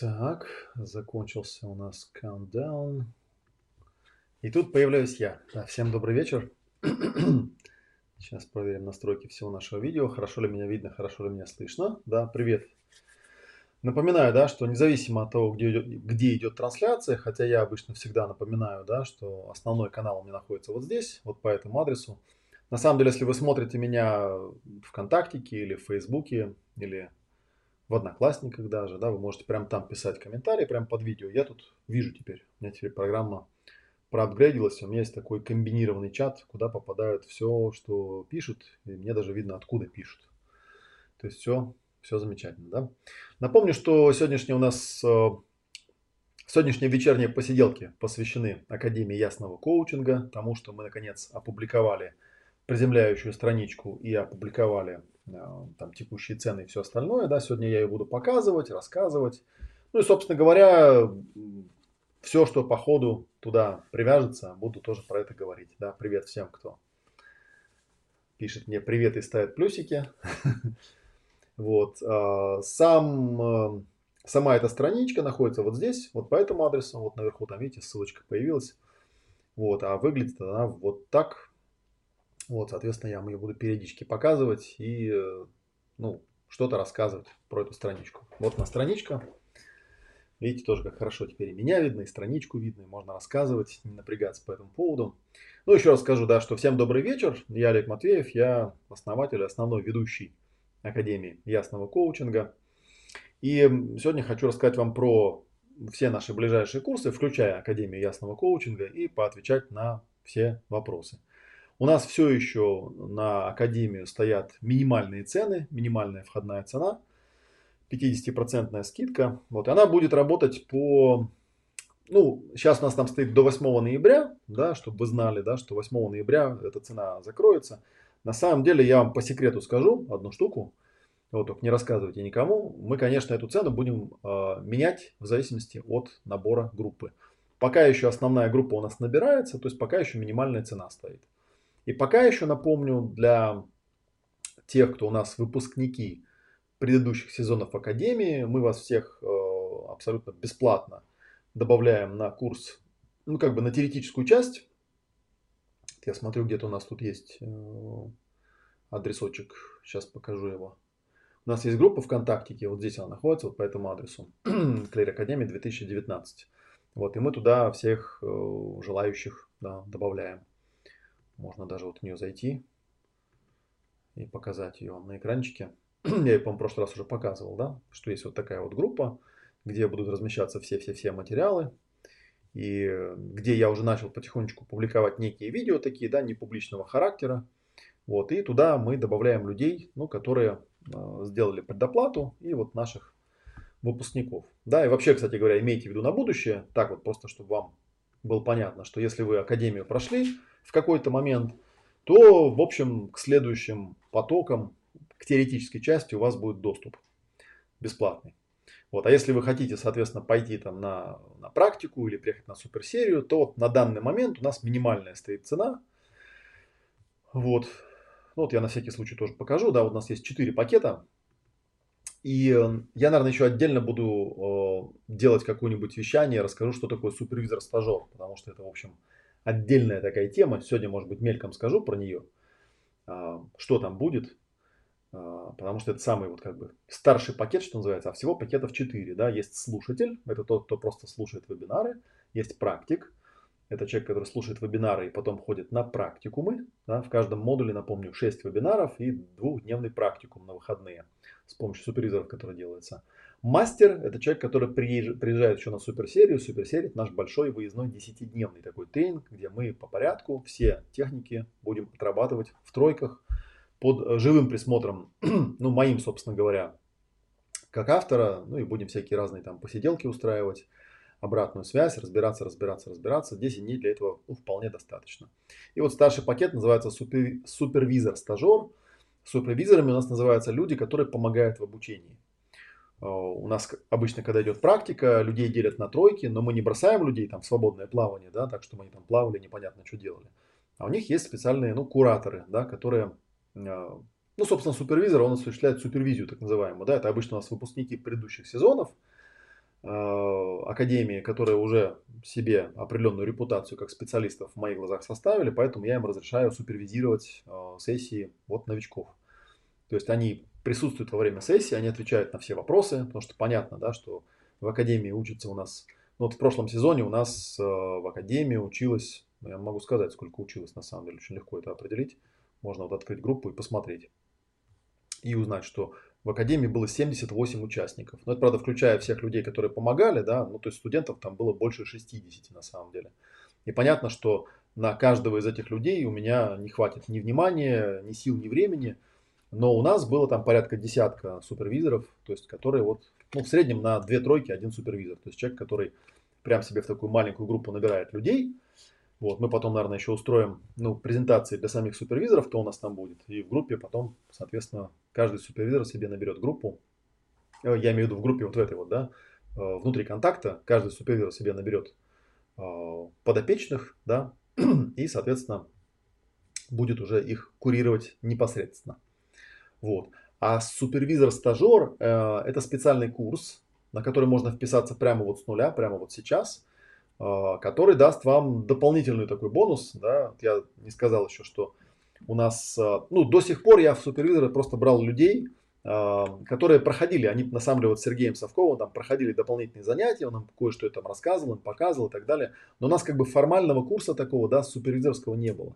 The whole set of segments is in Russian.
Так, закончился у нас countdown. И тут появляюсь я. Да, всем добрый вечер. Сейчас проверим настройки всего нашего видео. Хорошо ли меня видно, хорошо ли меня слышно. Да, привет. Напоминаю, да, что независимо от того, где идет, где идет трансляция, хотя я обычно всегда напоминаю, да, что основной канал у меня находится вот здесь, вот по этому адресу. На самом деле, если вы смотрите меня в ВКонтактике или в Фейсбуке, или в Одноклассниках даже, да, вы можете прямо там писать комментарии, прямо под видео. Я тут вижу теперь, у меня теперь программа проапгрейдилась, у меня есть такой комбинированный чат, куда попадают все, что пишут, и мне даже видно, откуда пишут. То есть все, все замечательно, да. Напомню, что сегодняшние у нас э, Сегодняшние вечерние посиделки посвящены Академии Ясного Коучинга, тому, что мы наконец опубликовали приземляющую страничку и опубликовали там текущие цены и все остальное, да, сегодня я ее буду показывать, рассказывать. Ну и, собственно говоря, все, что по ходу туда привяжется, буду тоже про это говорить, да. Привет всем, кто пишет мне привет и ставит плюсики. Вот. Э, сам, э, сама эта страничка находится вот здесь, вот по этому адресу, вот наверху, там, видите, ссылочка появилась. Вот, а выглядит она вот так. Вот, соответственно, я вам ее буду периодически показывать и, э, ну, что-то рассказывать про эту страничку. Вот она страничка. Видите, тоже как хорошо теперь и меня видно, и страничку видно, и можно рассказывать, не напрягаться по этому поводу. Ну, еще раз скажу, да, что всем добрый вечер. Я Олег Матвеев, я основатель, основной ведущий Академии Ясного Коучинга. И сегодня хочу рассказать вам про все наши ближайшие курсы, включая Академию Ясного Коучинга, и поотвечать на все вопросы. У нас все еще на Академию стоят минимальные цены, минимальная входная цена, 50% скидка. Вот, она будет работать по, ну, сейчас у нас там стоит до 8 ноября, да, чтобы вы знали, да, что 8 ноября эта цена закроется. На самом деле я вам по секрету скажу одну штуку, вот только не рассказывайте никому. Мы, конечно, эту цену будем э, менять в зависимости от набора группы. Пока еще основная группа у нас набирается, то есть пока еще минимальная цена стоит. И пока еще напомню для тех, кто у нас выпускники предыдущих сезонов Академии, мы вас всех э, абсолютно бесплатно добавляем на курс, ну как бы на теоретическую часть. Я смотрю, где-то у нас тут есть э, адресочек, сейчас покажу его. У нас есть группа ВКонтакте, вот здесь она находится, вот по этому адресу. Клейр Академия 2019. Вот, и мы туда всех э, желающих да, добавляем. Можно даже вот в нее зайти и показать ее на экранчике. Я ее, по-моему, в прошлый раз уже показывал, да, что есть вот такая вот группа, где будут размещаться все-все-все материалы, и где я уже начал потихонечку публиковать некие видео такие, да, не публичного характера. Вот, и туда мы добавляем людей, ну, которые э, сделали предоплату, и вот наших выпускников. Да, и вообще, кстати говоря, имейте в виду на будущее, так вот просто, чтобы вам было понятно, что если вы академию прошли, в какой-то момент, то, в общем, к следующим потокам, к теоретической части у вас будет доступ бесплатный. Вот. А если вы хотите, соответственно, пойти там на, на практику или приехать на суперсерию, то вот на данный момент у нас минимальная стоит цена. Вот. Ну, вот я на всякий случай тоже покажу. Да, вот у нас есть 4 пакета. И э, я, наверное, еще отдельно буду э, делать какое-нибудь вещание, расскажу, что такое супервизор-стажер, потому что это, в общем, отдельная такая тема. Сегодня, может быть, мельком скажу про нее, а, что там будет. А, потому что это самый вот как бы старший пакет, что называется, а всего пакетов 4. Да? Есть слушатель, это тот, кто просто слушает вебинары. Есть практик, это человек, который слушает вебинары и потом ходит на практикумы. Да? В каждом модуле, напомню, 6 вебинаров и двухдневный практикум на выходные с помощью супервизоров, который делается. Мастер – это человек, который приезжает еще на суперсерию. Суперсерия – наш большой выездной 10-дневный такой тренинг, где мы по порядку все техники будем отрабатывать в тройках под э, живым присмотром, ну, моим, собственно говоря, как автора, ну и будем всякие разные там посиделки устраивать, обратную связь, разбираться, разбираться, разбираться. 10 дней для этого ну, вполне достаточно. И вот старший пакет называется супер, супервизор-стажер. Супервизорами у нас называются люди, которые помогают в обучении. Э, у нас обычно, когда идет практика, людей делят на тройки, но мы не бросаем людей там в свободное плавание, да, так что они там плавали, непонятно, что делали. А у них есть специальные, ну, кураторы, да, которые, э, ну, собственно, супервизор, он осуществляет супервизию, так называемую, да, это обычно у нас выпускники предыдущих сезонов, академии, которые уже себе определенную репутацию как специалистов в моих глазах составили, поэтому я им разрешаю супервизировать сессии вот новичков. То есть они присутствуют во время сессии, они отвечают на все вопросы, потому что понятно, да, что в академии учится у нас, ну вот в прошлом сезоне у нас в академии училось, ну, я могу сказать, сколько училось на самом деле, очень легко это определить, можно вот открыть группу и посмотреть и узнать, что в академии было 78 участников. Но это, правда, включая всех людей, которые помогали, да, ну, то есть студентов там было больше 60 на самом деле. И понятно, что на каждого из этих людей у меня не хватит ни внимания, ни сил, ни времени. Но у нас было там порядка десятка супервизоров, то есть которые вот, ну, в среднем на две тройки один супервизор. То есть человек, который прям себе в такую маленькую группу набирает людей, вот, мы потом, наверное, еще устроим ну, презентации для самих супервизоров, кто у нас там будет. И в группе потом, соответственно, каждый супервизор себе наберет группу. Э, я имею в виду в группе вот в этой вот, да, э, внутри контакта каждый супервизор себе наберет э, подопечных, да, и, соответственно, будет уже их курировать непосредственно. Вот. А супервизор-стажер – это специальный курс, на который можно вписаться прямо вот с нуля, прямо вот сейчас – а, который даст вам дополнительный такой бонус. Да? Я не сказал еще, что у нас, а, ну, до сих пор я в супервизоры просто брал людей, а, которые проходили, они на самом деле вот с Сергеем Совковым там проходили дополнительные занятия, он нам кое-что там рассказывал, им показывал и так далее. Но у нас как бы формального курса такого, да, супервизорского не было.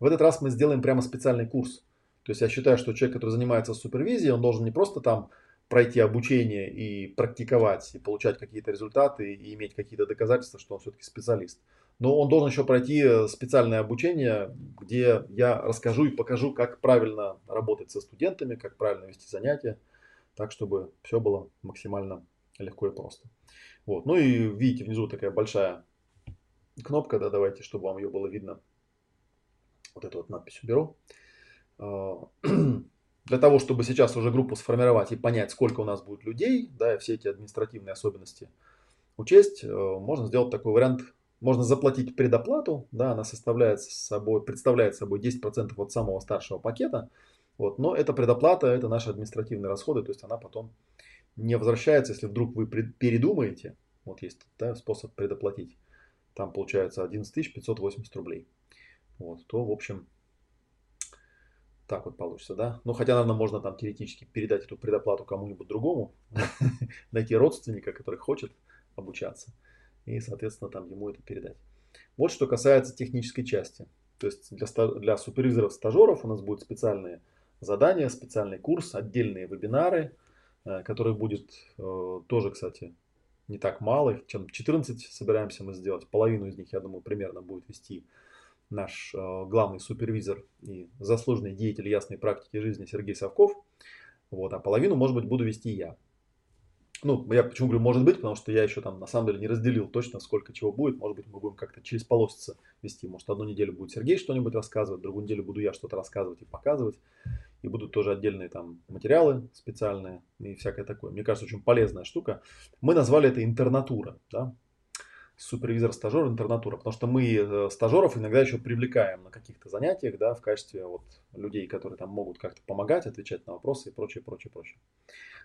В этот раз мы сделаем прямо специальный курс. То есть я считаю, что человек, который занимается супервизией, он должен не просто там пройти обучение и практиковать, и получать какие-то результаты, и иметь какие-то доказательства, что он все-таки специалист. Но он должен еще пройти э, специальное обучение, где я расскажу и покажу, как правильно работать со студентами, как правильно вести занятия, так, чтобы все было максимально легко и просто. Вот. Ну и видите, внизу такая большая кнопка, да, давайте, чтобы вам ее было видно. Вот эту вот надпись уберу. А, для того, чтобы сейчас уже группу сформировать и понять, сколько у нас будет людей, да, и все эти административные особенности учесть, э, можно сделать такой вариант. Можно заплатить предоплату, да, она составляет собой, представляет собой 10% от самого старшего пакета, вот, но эта предоплата, это наши административные расходы, то есть она потом не возвращается, если вдруг вы передумаете, вот есть да, способ предоплатить, там получается 11 580 рублей, вот, то, в общем, так вот получится, да? Ну, хотя, наверное, можно там теоретически передать эту предоплату кому-нибудь другому, найти родственника, который хочет обучаться, и, соответственно, там ему это передать. Вот что касается технической части. То есть для, для супервизоров-стажеров у нас будут специальные задания, специальный курс, отдельные вебинары, э, которые будет э, тоже, кстати, не так мало, чем 14 собираемся мы сделать. Половину из них, я думаю, примерно будет вести наш э, главный супервизор и заслуженный деятель ясной практики жизни Сергей Совков. Вот, а половину, может быть, буду вести я. Ну, я почему говорю, может быть, потому что я еще там на самом деле не разделил точно, сколько чего будет. Может быть, мы будем как-то через полосицы вести. Может, одну неделю будет Сергей что-нибудь рассказывать, другую неделю буду я что-то рассказывать и показывать. И будут тоже отдельные там материалы специальные и всякое такое. Мне кажется, очень полезная штука. Мы назвали это интернатура, да, супервизор-стажер интернатура, потому что мы э, стажеров иногда еще привлекаем на каких-то занятиях, да, в качестве вот людей, которые там могут как-то помогать, отвечать на вопросы и прочее, прочее, прочее.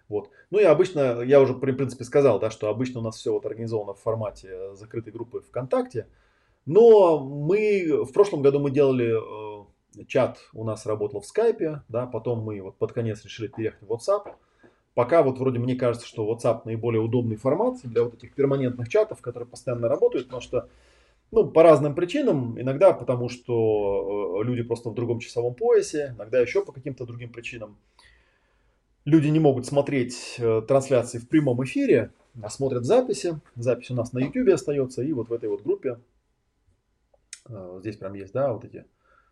Вот. Ну и обычно, я уже в принципе сказал, да, что обычно у нас все вот организовано в формате э, закрытой группы ВКонтакте, но мы, в прошлом году мы делали э, чат, у нас работал в скайпе, да, потом мы вот под конец решили переехать в WhatsApp, Пока вот вроде мне кажется, что WhatsApp наиболее удобный формат для вот этих перманентных чатов, которые постоянно работают, потому что ну, по разным причинам. Иногда потому, что э, люди просто в другом часовом поясе, иногда еще по каким-то другим причинам. Люди не могут смотреть э, трансляции в прямом эфире, а смотрят записи. Запись у нас на YouTube остается, и вот в этой вот группе, э, здесь прям есть, да, вот эти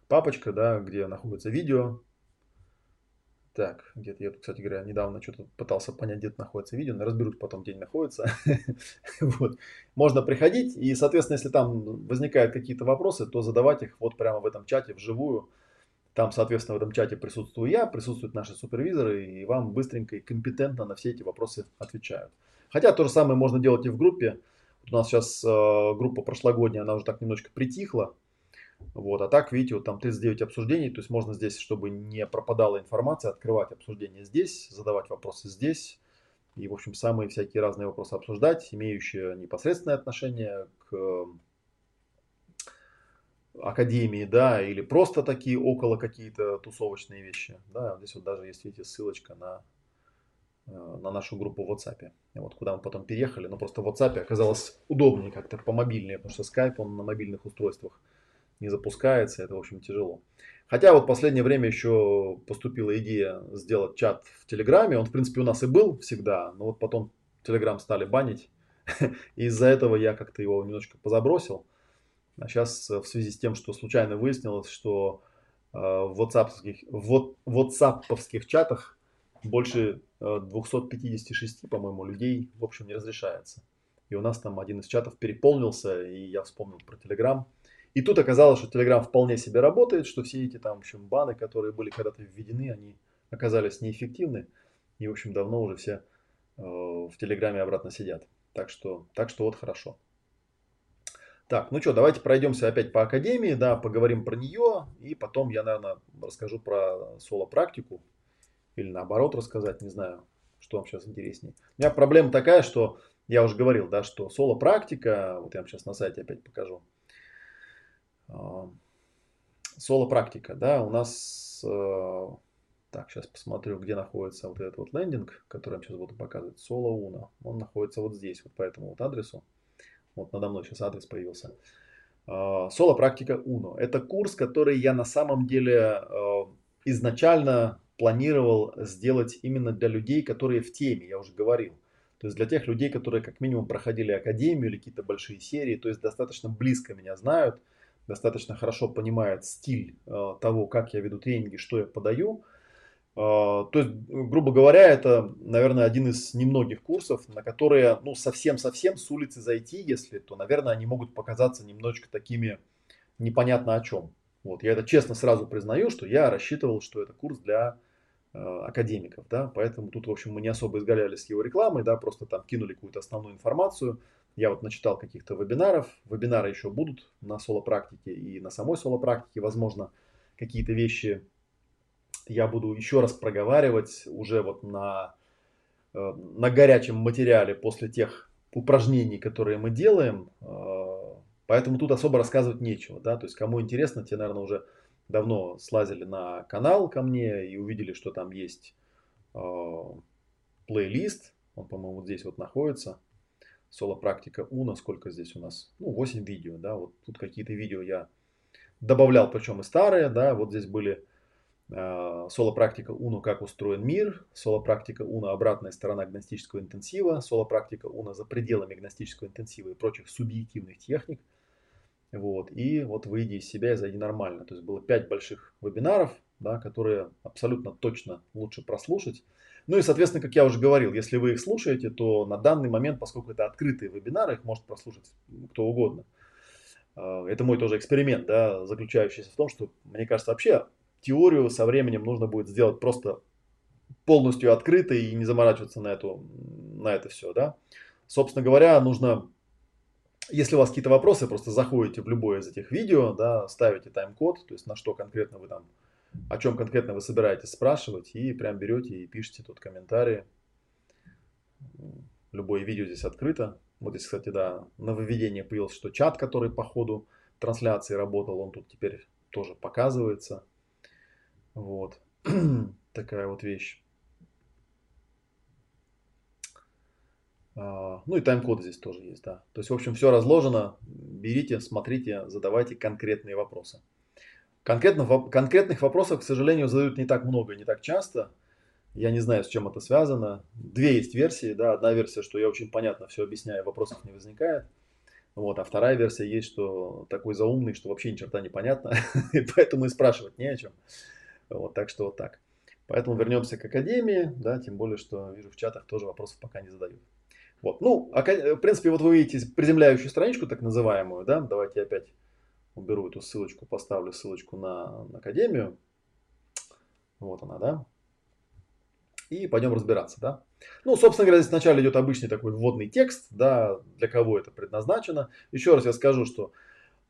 папочка, да, где находится видео, так, где-то я кстати говоря, недавно что-то пытался понять, где-то находится видео, но разберусь потом, где они находятся. вот. Можно приходить, и, соответственно, если там возникают какие-то вопросы, то задавать их вот прямо в этом чате вживую. Там, соответственно, в этом чате присутствую я, присутствуют наши супервизоры, и вам быстренько и компетентно на все эти вопросы отвечают. Хотя то же самое можно делать и в группе. У нас сейчас э, группа прошлогодняя, она уже так немножко притихла, вот, а так, видите, вот там 39 обсуждений, то есть можно здесь, чтобы не пропадала информация, открывать обсуждение здесь, задавать вопросы здесь. и, в общем, самые всякие разные вопросы обсуждать, имеющие непосредственное отношение к академии, да, или просто такие около какие-то тусовочные вещи, да, здесь вот даже есть, видите, ссылочка на, э, на нашу группу в WhatsApp, вот куда мы потом переехали, но просто в WhatsApp оказалось удобнее как-то по мобильнее, потому что Skype, он на мобильных устройствах не запускается, это, в общем, тяжело. Хотя вот последнее время еще поступила идея сделать чат в Телеграме, он, в принципе, у нас и был всегда, но вот потом Телеграм стали банить, и из-за этого я как-то его немножко позабросил, а сейчас э, в связи с тем, что случайно выяснилось, что э, в WhatsApp, в WhatsApp чатах больше 256, э, по-моему, людей, в общем, не разрешается. И у нас там один из чатов переполнился, и я вспомнил про Telegram. И тут оказалось, что Telegram вполне себе работает, что все эти там, в общем, баны, которые были когда-то введены, они оказались неэффективны. И, в общем, давно уже все э, в Телеграме обратно сидят. Так что, так что вот хорошо. Так, ну что, давайте пройдемся опять по академии, да, поговорим про нее, и потом я, наверное, расскажу про соло-практику, или наоборот рассказать, не знаю, что вам сейчас интереснее. У меня проблема такая, что я уже говорил, да, что соло-практика, вот я вам сейчас на сайте опять покажу, соло-практика, да, у нас, э, так, сейчас посмотрю, где находится вот этот вот лендинг, который я сейчас буду показывать, соло уна, он находится вот здесь, вот по этому вот адресу. Вот надо мной сейчас адрес появился. А, соло практика Uno. Это курс, который я на самом деле а, изначально планировал сделать именно для людей, которые в теме, я уже говорил. То есть для тех людей, которые как минимум проходили академию или какие-то большие серии, то есть достаточно близко меня знают, достаточно хорошо понимают стиль а, того, как я веду тренинги, что я подаю. А, то есть, грубо говоря, это, наверное, один из немногих курсов, на которые, ну, совсем-совсем с улицы зайти, если, то, наверное, они могут показаться немножечко такими непонятно о чем. Вот, я это честно сразу признаю, что я рассчитывал, что это курс для э, академиков, да, поэтому тут, в общем, мы не особо изгалялись его рекламой, да, просто там кинули какую-то основную информацию. Я вот начитал каких-то вебинаров, вебинары еще будут на соло-практике и на самой соло-практике, возможно, какие-то вещи я буду еще раз проговаривать уже вот на, э, на горячем материале после тех упражнений, которые мы делаем. Э, поэтому тут особо рассказывать нечего. Да? То есть кому интересно, те, наверное, уже давно слазили на канал ко мне и увидели, что там есть э, плейлист. Он, по-моему, вот здесь вот находится. Соло-практика Уна. Сколько здесь у нас? Ну, 8 видео. Да? Вот тут какие-то видео я добавлял, причем и старые. Да? Вот здесь были Э, соло-практика Уно «Как устроен мир», соло-практика Уно «Обратная сторона гностического интенсива», соло-практика Уно «За пределами гностического интенсива» и прочих субъективных техник. Вот. И вот выйди из себя и зайди нормально. То есть было пять больших вебинаров, да, которые абсолютно точно лучше прослушать. Ну и, соответственно, как я уже говорил, если вы их слушаете, то на данный момент, поскольку это открытые вебинары, их может прослушать кто угодно. Э, это мой тоже эксперимент, да, заключающийся в том, что, мне кажется, вообще теорию со временем нужно будет сделать просто полностью открытой и не заморачиваться на, эту, на это все. Да? Собственно говоря, нужно, если у вас какие-то вопросы, просто заходите в любое из этих видео, да, ставите тайм-код, то есть на что конкретно вы там, о чем конкретно вы собираетесь спрашивать, и прям берете и пишите тут комментарии. Любое видео здесь открыто. Вот здесь, кстати, да, на выведение появился, что чат, который по ходу трансляции работал, он тут теперь тоже показывается. Вот. Такая вот вещь. А, ну и тайм-код здесь тоже есть, да. То есть, в общем, все разложено. Берите, смотрите, задавайте конкретные вопросы. Конкретно, конкретных вопросов, к сожалению, задают не так много, не так часто. Я не знаю, с чем это связано. Две есть версии, да. Одна версия, что я очень понятно все объясняю, вопросов не возникает. Вот, а вторая версия есть, что такой заумный, что вообще ни черта не понятно, и поэтому и спрашивать не о чем. Вот, так что вот так. Поэтому вернемся к академии, да, тем более, что вижу в чатах тоже вопросов пока не задают. Вот, ну, в принципе, вот вы видите приземляющую страничку, так называемую, да, давайте опять уберу эту ссылочку, поставлю ссылочку на, на академию. Вот она, да. И пойдем разбираться, да. Ну, собственно говоря, здесь вначале идет обычный такой вводный текст, да, для кого это предназначено. Еще раз я скажу, что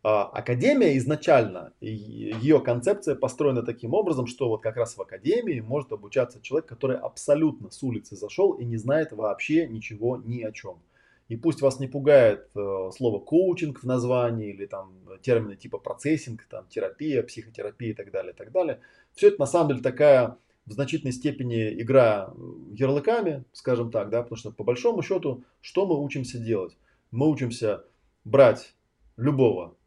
А, академия изначально, ее концепция построена таким образом, что вот как раз в академии может обучаться человек, который абсолютно с улицы зашел и не знает вообще ничего ни о чем. И пусть вас не пугает э, слово коучинг в названии или там термины типа процессинг, там терапия, психотерапия и так далее, и так далее. Все это на самом деле такая в значительной степени игра ярлыками, скажем так, да, потому что по большому счету, что мы учимся делать? Мы учимся брать любого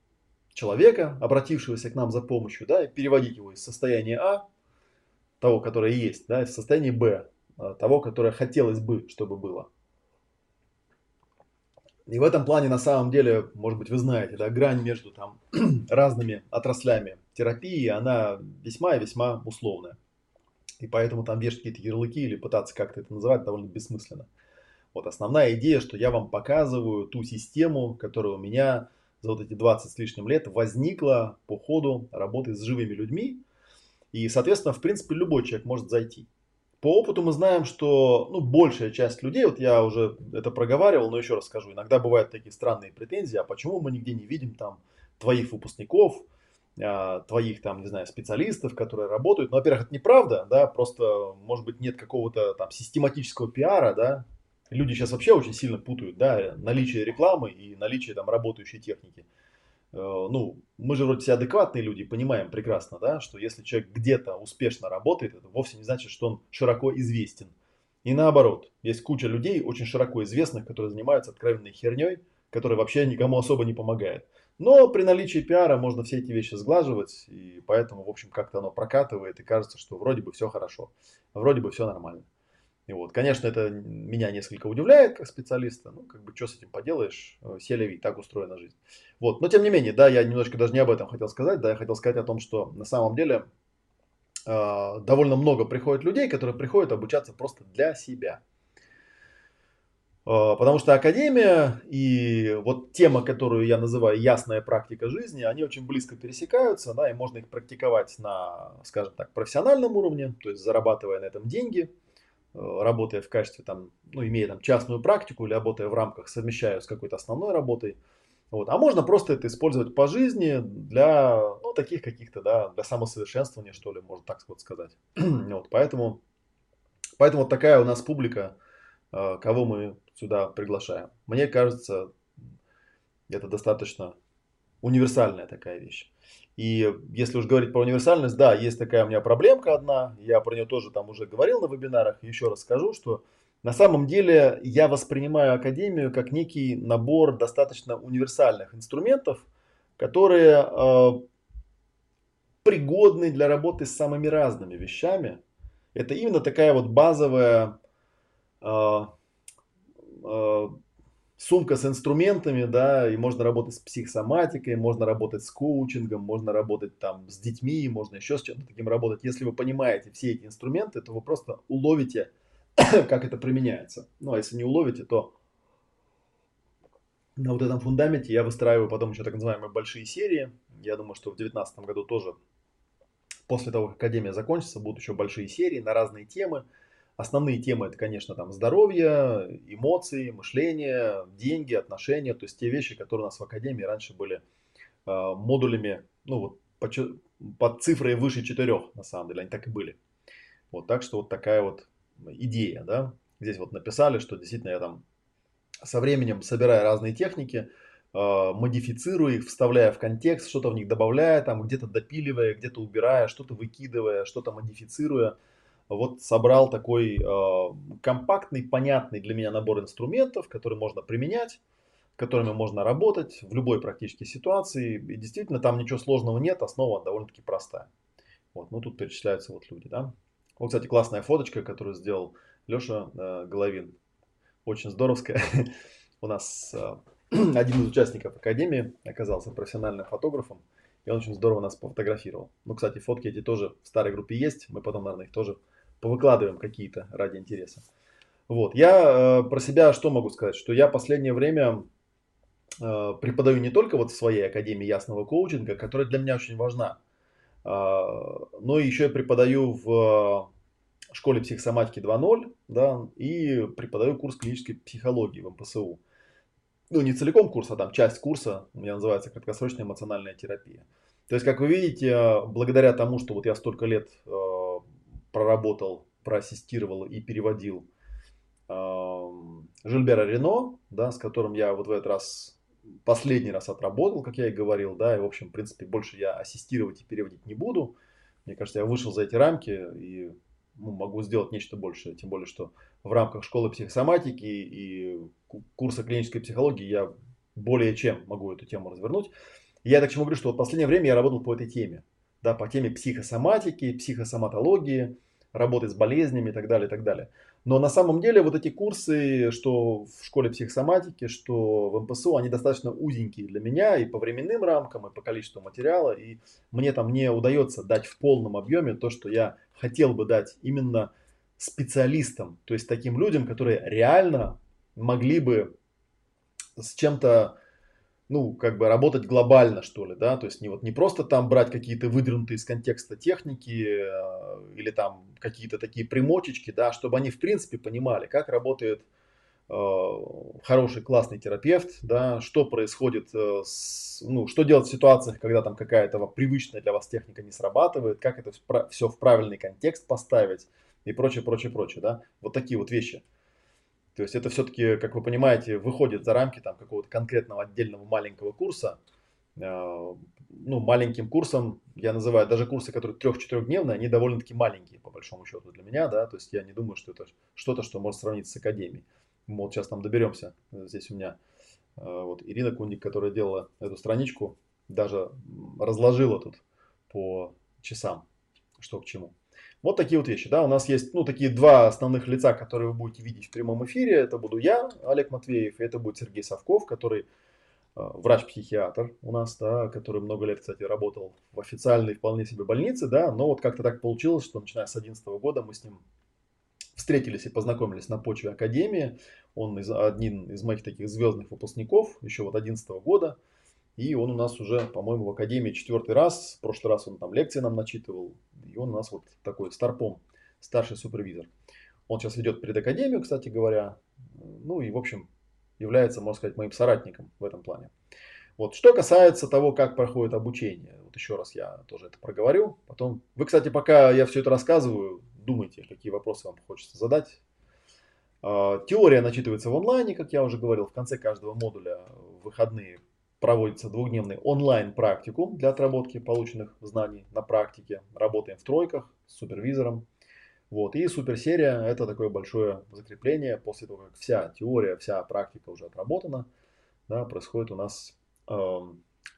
человека, обратившегося к нам за помощью, да, и переводить его из состояния А, того, которое есть, да, в состояние Б, а, того, которое хотелось бы, чтобы было. И в этом плане, на самом деле, может быть, вы знаете, да, грань между там разными отраслями терапии, она весьма и весьма условная. И поэтому там вешать какие-то ярлыки или пытаться как-то это называть довольно бессмысленно. Вот основная идея, что я вам показываю ту систему, которая у меня за вот эти 20 с лишним лет возникла по ходу работы с живыми людьми. И, соответственно, в принципе, любой человек может зайти. По опыту мы знаем, что ну, большая часть людей, вот я уже это проговаривал, но еще раз скажу, иногда бывают такие странные претензии, а почему мы нигде не видим там твоих выпускников, а, твоих там, не знаю, специалистов, которые работают. Ну, во-первых, это неправда, да, просто, может быть, нет какого-то там систематического пиара, да, люди сейчас вообще очень сильно путают, да, наличие рекламы и наличие там работающей техники. Э, ну, мы же вроде все адекватные люди, понимаем прекрасно, да, что если человек где-то успешно работает, это вовсе не значит, что он широко известен. И наоборот, есть куча людей, очень широко известных, которые занимаются откровенной херней, которая вообще никому особо не помогает. Но при наличии пиара можно все эти вещи сглаживать, и поэтому, в общем, как-то оно прокатывает, и кажется, что вроде бы все хорошо, вроде бы все нормально. И вот, конечно, это меня несколько удивляет как специалиста. Ну, как бы, что с этим поделаешь? Э, Селеви, так устроена жизнь. Вот, но тем не менее, да, я немножко даже не об этом хотел сказать. Да, я хотел сказать о том, что на самом деле э, довольно много приходит людей, которые приходят обучаться просто для себя. Э, потому что академия и вот тема, которую я называю ясная практика жизни, они очень близко пересекаются, да, и можно их практиковать на, скажем так, профессиональном уровне, то есть зарабатывая на этом деньги – работая в качестве, там, ну, имея там частную практику или работая в рамках, совмещая с какой-то основной работой. Вот. А можно просто это использовать по жизни для, ну, таких каких-то, да, для самосовершенствования, что ли, можно так вот сказать. вот, поэтому, поэтому вот такая у нас публика, э, кого мы сюда приглашаем. Мне кажется, это достаточно универсальная такая вещь. И если уж говорить про универсальность, да, есть такая у меня проблемка одна, я про нее тоже там уже говорил на вебинарах, еще раз скажу, что на самом деле я воспринимаю Академию как некий набор достаточно универсальных инструментов, которые э, пригодны для работы с самыми разными вещами. Это именно такая вот базовая э, э, сумка с инструментами, да, и можно работать с психосоматикой, можно работать с коучингом, можно работать там с детьми, можно еще с чем-то таким работать. Если вы понимаете все эти инструменты, то вы просто уловите, как это применяется. Ну, а если не уловите, то на вот этом фундаменте я выстраиваю потом еще так называемые большие серии. Я думаю, что в 2019 году тоже, после того, как Академия закончится, будут еще большие серии на разные темы. Основные темы это, конечно, там здоровье, эмоции, мышление, деньги, отношения, то есть те вещи, которые у нас в академии раньше были э, модулями, ну вот по, под цифрой выше четырех, на самом деле, они так и были. Вот так что вот такая вот идея, да. Здесь вот написали, что действительно я там со временем собирая разные техники, э, модифицируя их, вставляя в контекст, что-то в них добавляя, там где-то допиливая, где-то убирая, что-то выкидывая, что-то модифицируя, вот собрал такой э, компактный, понятный для меня набор инструментов, которые можно применять, которыми можно работать в любой практически ситуации. И действительно там ничего сложного нет, основа довольно-таки простая. Вот, ну тут перечисляются вот люди, да. Вот, кстати, классная фоточка, которую сделал Леша э, Головин. Очень здоровская. У нас э, один из участников Академии оказался профессиональным фотографом. И он очень здорово нас пофотографировал. Ну, кстати, фотки эти тоже в старой группе есть. Мы потом, наверное, их тоже повыкладываем какие-то ради интереса. Вот. Я э, про себя что могу сказать? Что я последнее время э, преподаю не только вот в своей академии ясного коучинга, которая для меня очень важна, э, но еще я преподаю в школе психосоматики 2.0 да, и преподаю курс клинической психологии в МПСУ. ну не целиком курс, а там часть курса, у меня называется краткосрочная эмоциональная терапия. То есть, как вы видите, благодаря тому, что вот я столько лет э, проработал, проассистировал и переводил э, Жильбера Рено, да, с которым я вот в этот раз последний раз отработал, как я и говорил, да, и, в общем, в принципе, больше я ассистировать и переводить не буду. Мне кажется, я вышел за эти рамки и ну, могу сделать нечто большее, тем более, что в рамках школы психосоматики и курса клинической психологии я более чем могу эту тему развернуть. Я так чему говорю, что вот последнее время я работал по этой теме, да, по теме психосоматики, психосоматологии, работы с болезнями и так далее, и так далее. Но на самом деле вот эти курсы, что в школе психосоматики, что в МПСУ, они достаточно узенькие для меня и по временным рамкам, и по количеству материала. И мне там не удается дать в полном объеме то, что я хотел бы дать именно специалистам, то есть таким людям, которые реально могли бы с чем-то ну, как бы работать глобально, что ли, да, то есть не вот не просто там брать какие-то выдвинутые из контекста техники э, или там какие-то такие примочечки, да, чтобы они в принципе понимали, как работает э, хороший классный терапевт, да, что происходит, э, с, ну, что делать в ситуациях, когда там какая-то привычная для вас техника не срабатывает, как это все в правильный контекст поставить и прочее, прочее, прочее, да, вот такие вот вещи. То есть это все-таки, как вы понимаете, выходит за рамки там какого-то конкретного отдельного маленького курса. А, ну, маленьким курсом я называю даже курсы, которые трех-четырехдневные, они довольно-таки маленькие, по большому счету, для меня, да, то есть я не думаю, что это что-то, что может сравниться с академией. Мы вот сейчас там доберемся. Здесь у меня а, вот Ирина Кундик, которая делала эту страничку, даже разложила тут по часам, что к чему. Вот такие вот вещи, да, у нас есть, ну, такие два основных лица, которые вы будете видеть в прямом эфире. Это буду я, Олег Матвеев, и это будет Сергей Совков, который э, врач-психиатр у нас, да, который много лет, кстати, работал в официальной вполне себе больнице, да, но вот как-то так получилось, что начиная с 2011 года мы с ним встретились и познакомились на почве Академии. Он из, один из моих таких звездных выпускников еще вот 2011 года. И он у нас уже, по-моему, в Академии четвертый раз. В прошлый раз он там лекции нам начитывал. И он у нас вот такой старпом, старший супервизор. Он сейчас ведет предакадемию, кстати говоря. Ну и, в общем, является, можно сказать, моим соратником в этом плане. Вот, что касается того, как проходит обучение, вот еще раз я тоже это проговорю. Потом, вы, кстати, пока я все это рассказываю, думайте, какие вопросы вам хочется задать. А, теория начитывается в онлайне, как я уже говорил, в конце каждого модуля в выходные проводится двухдневный онлайн-практикум для отработки полученных знаний на практике. Работаем в тройках с супервизором. Вот. И суперсерия – это такое большое закрепление. После того, как вся теория, вся практика уже отработана, да, происходит у нас э,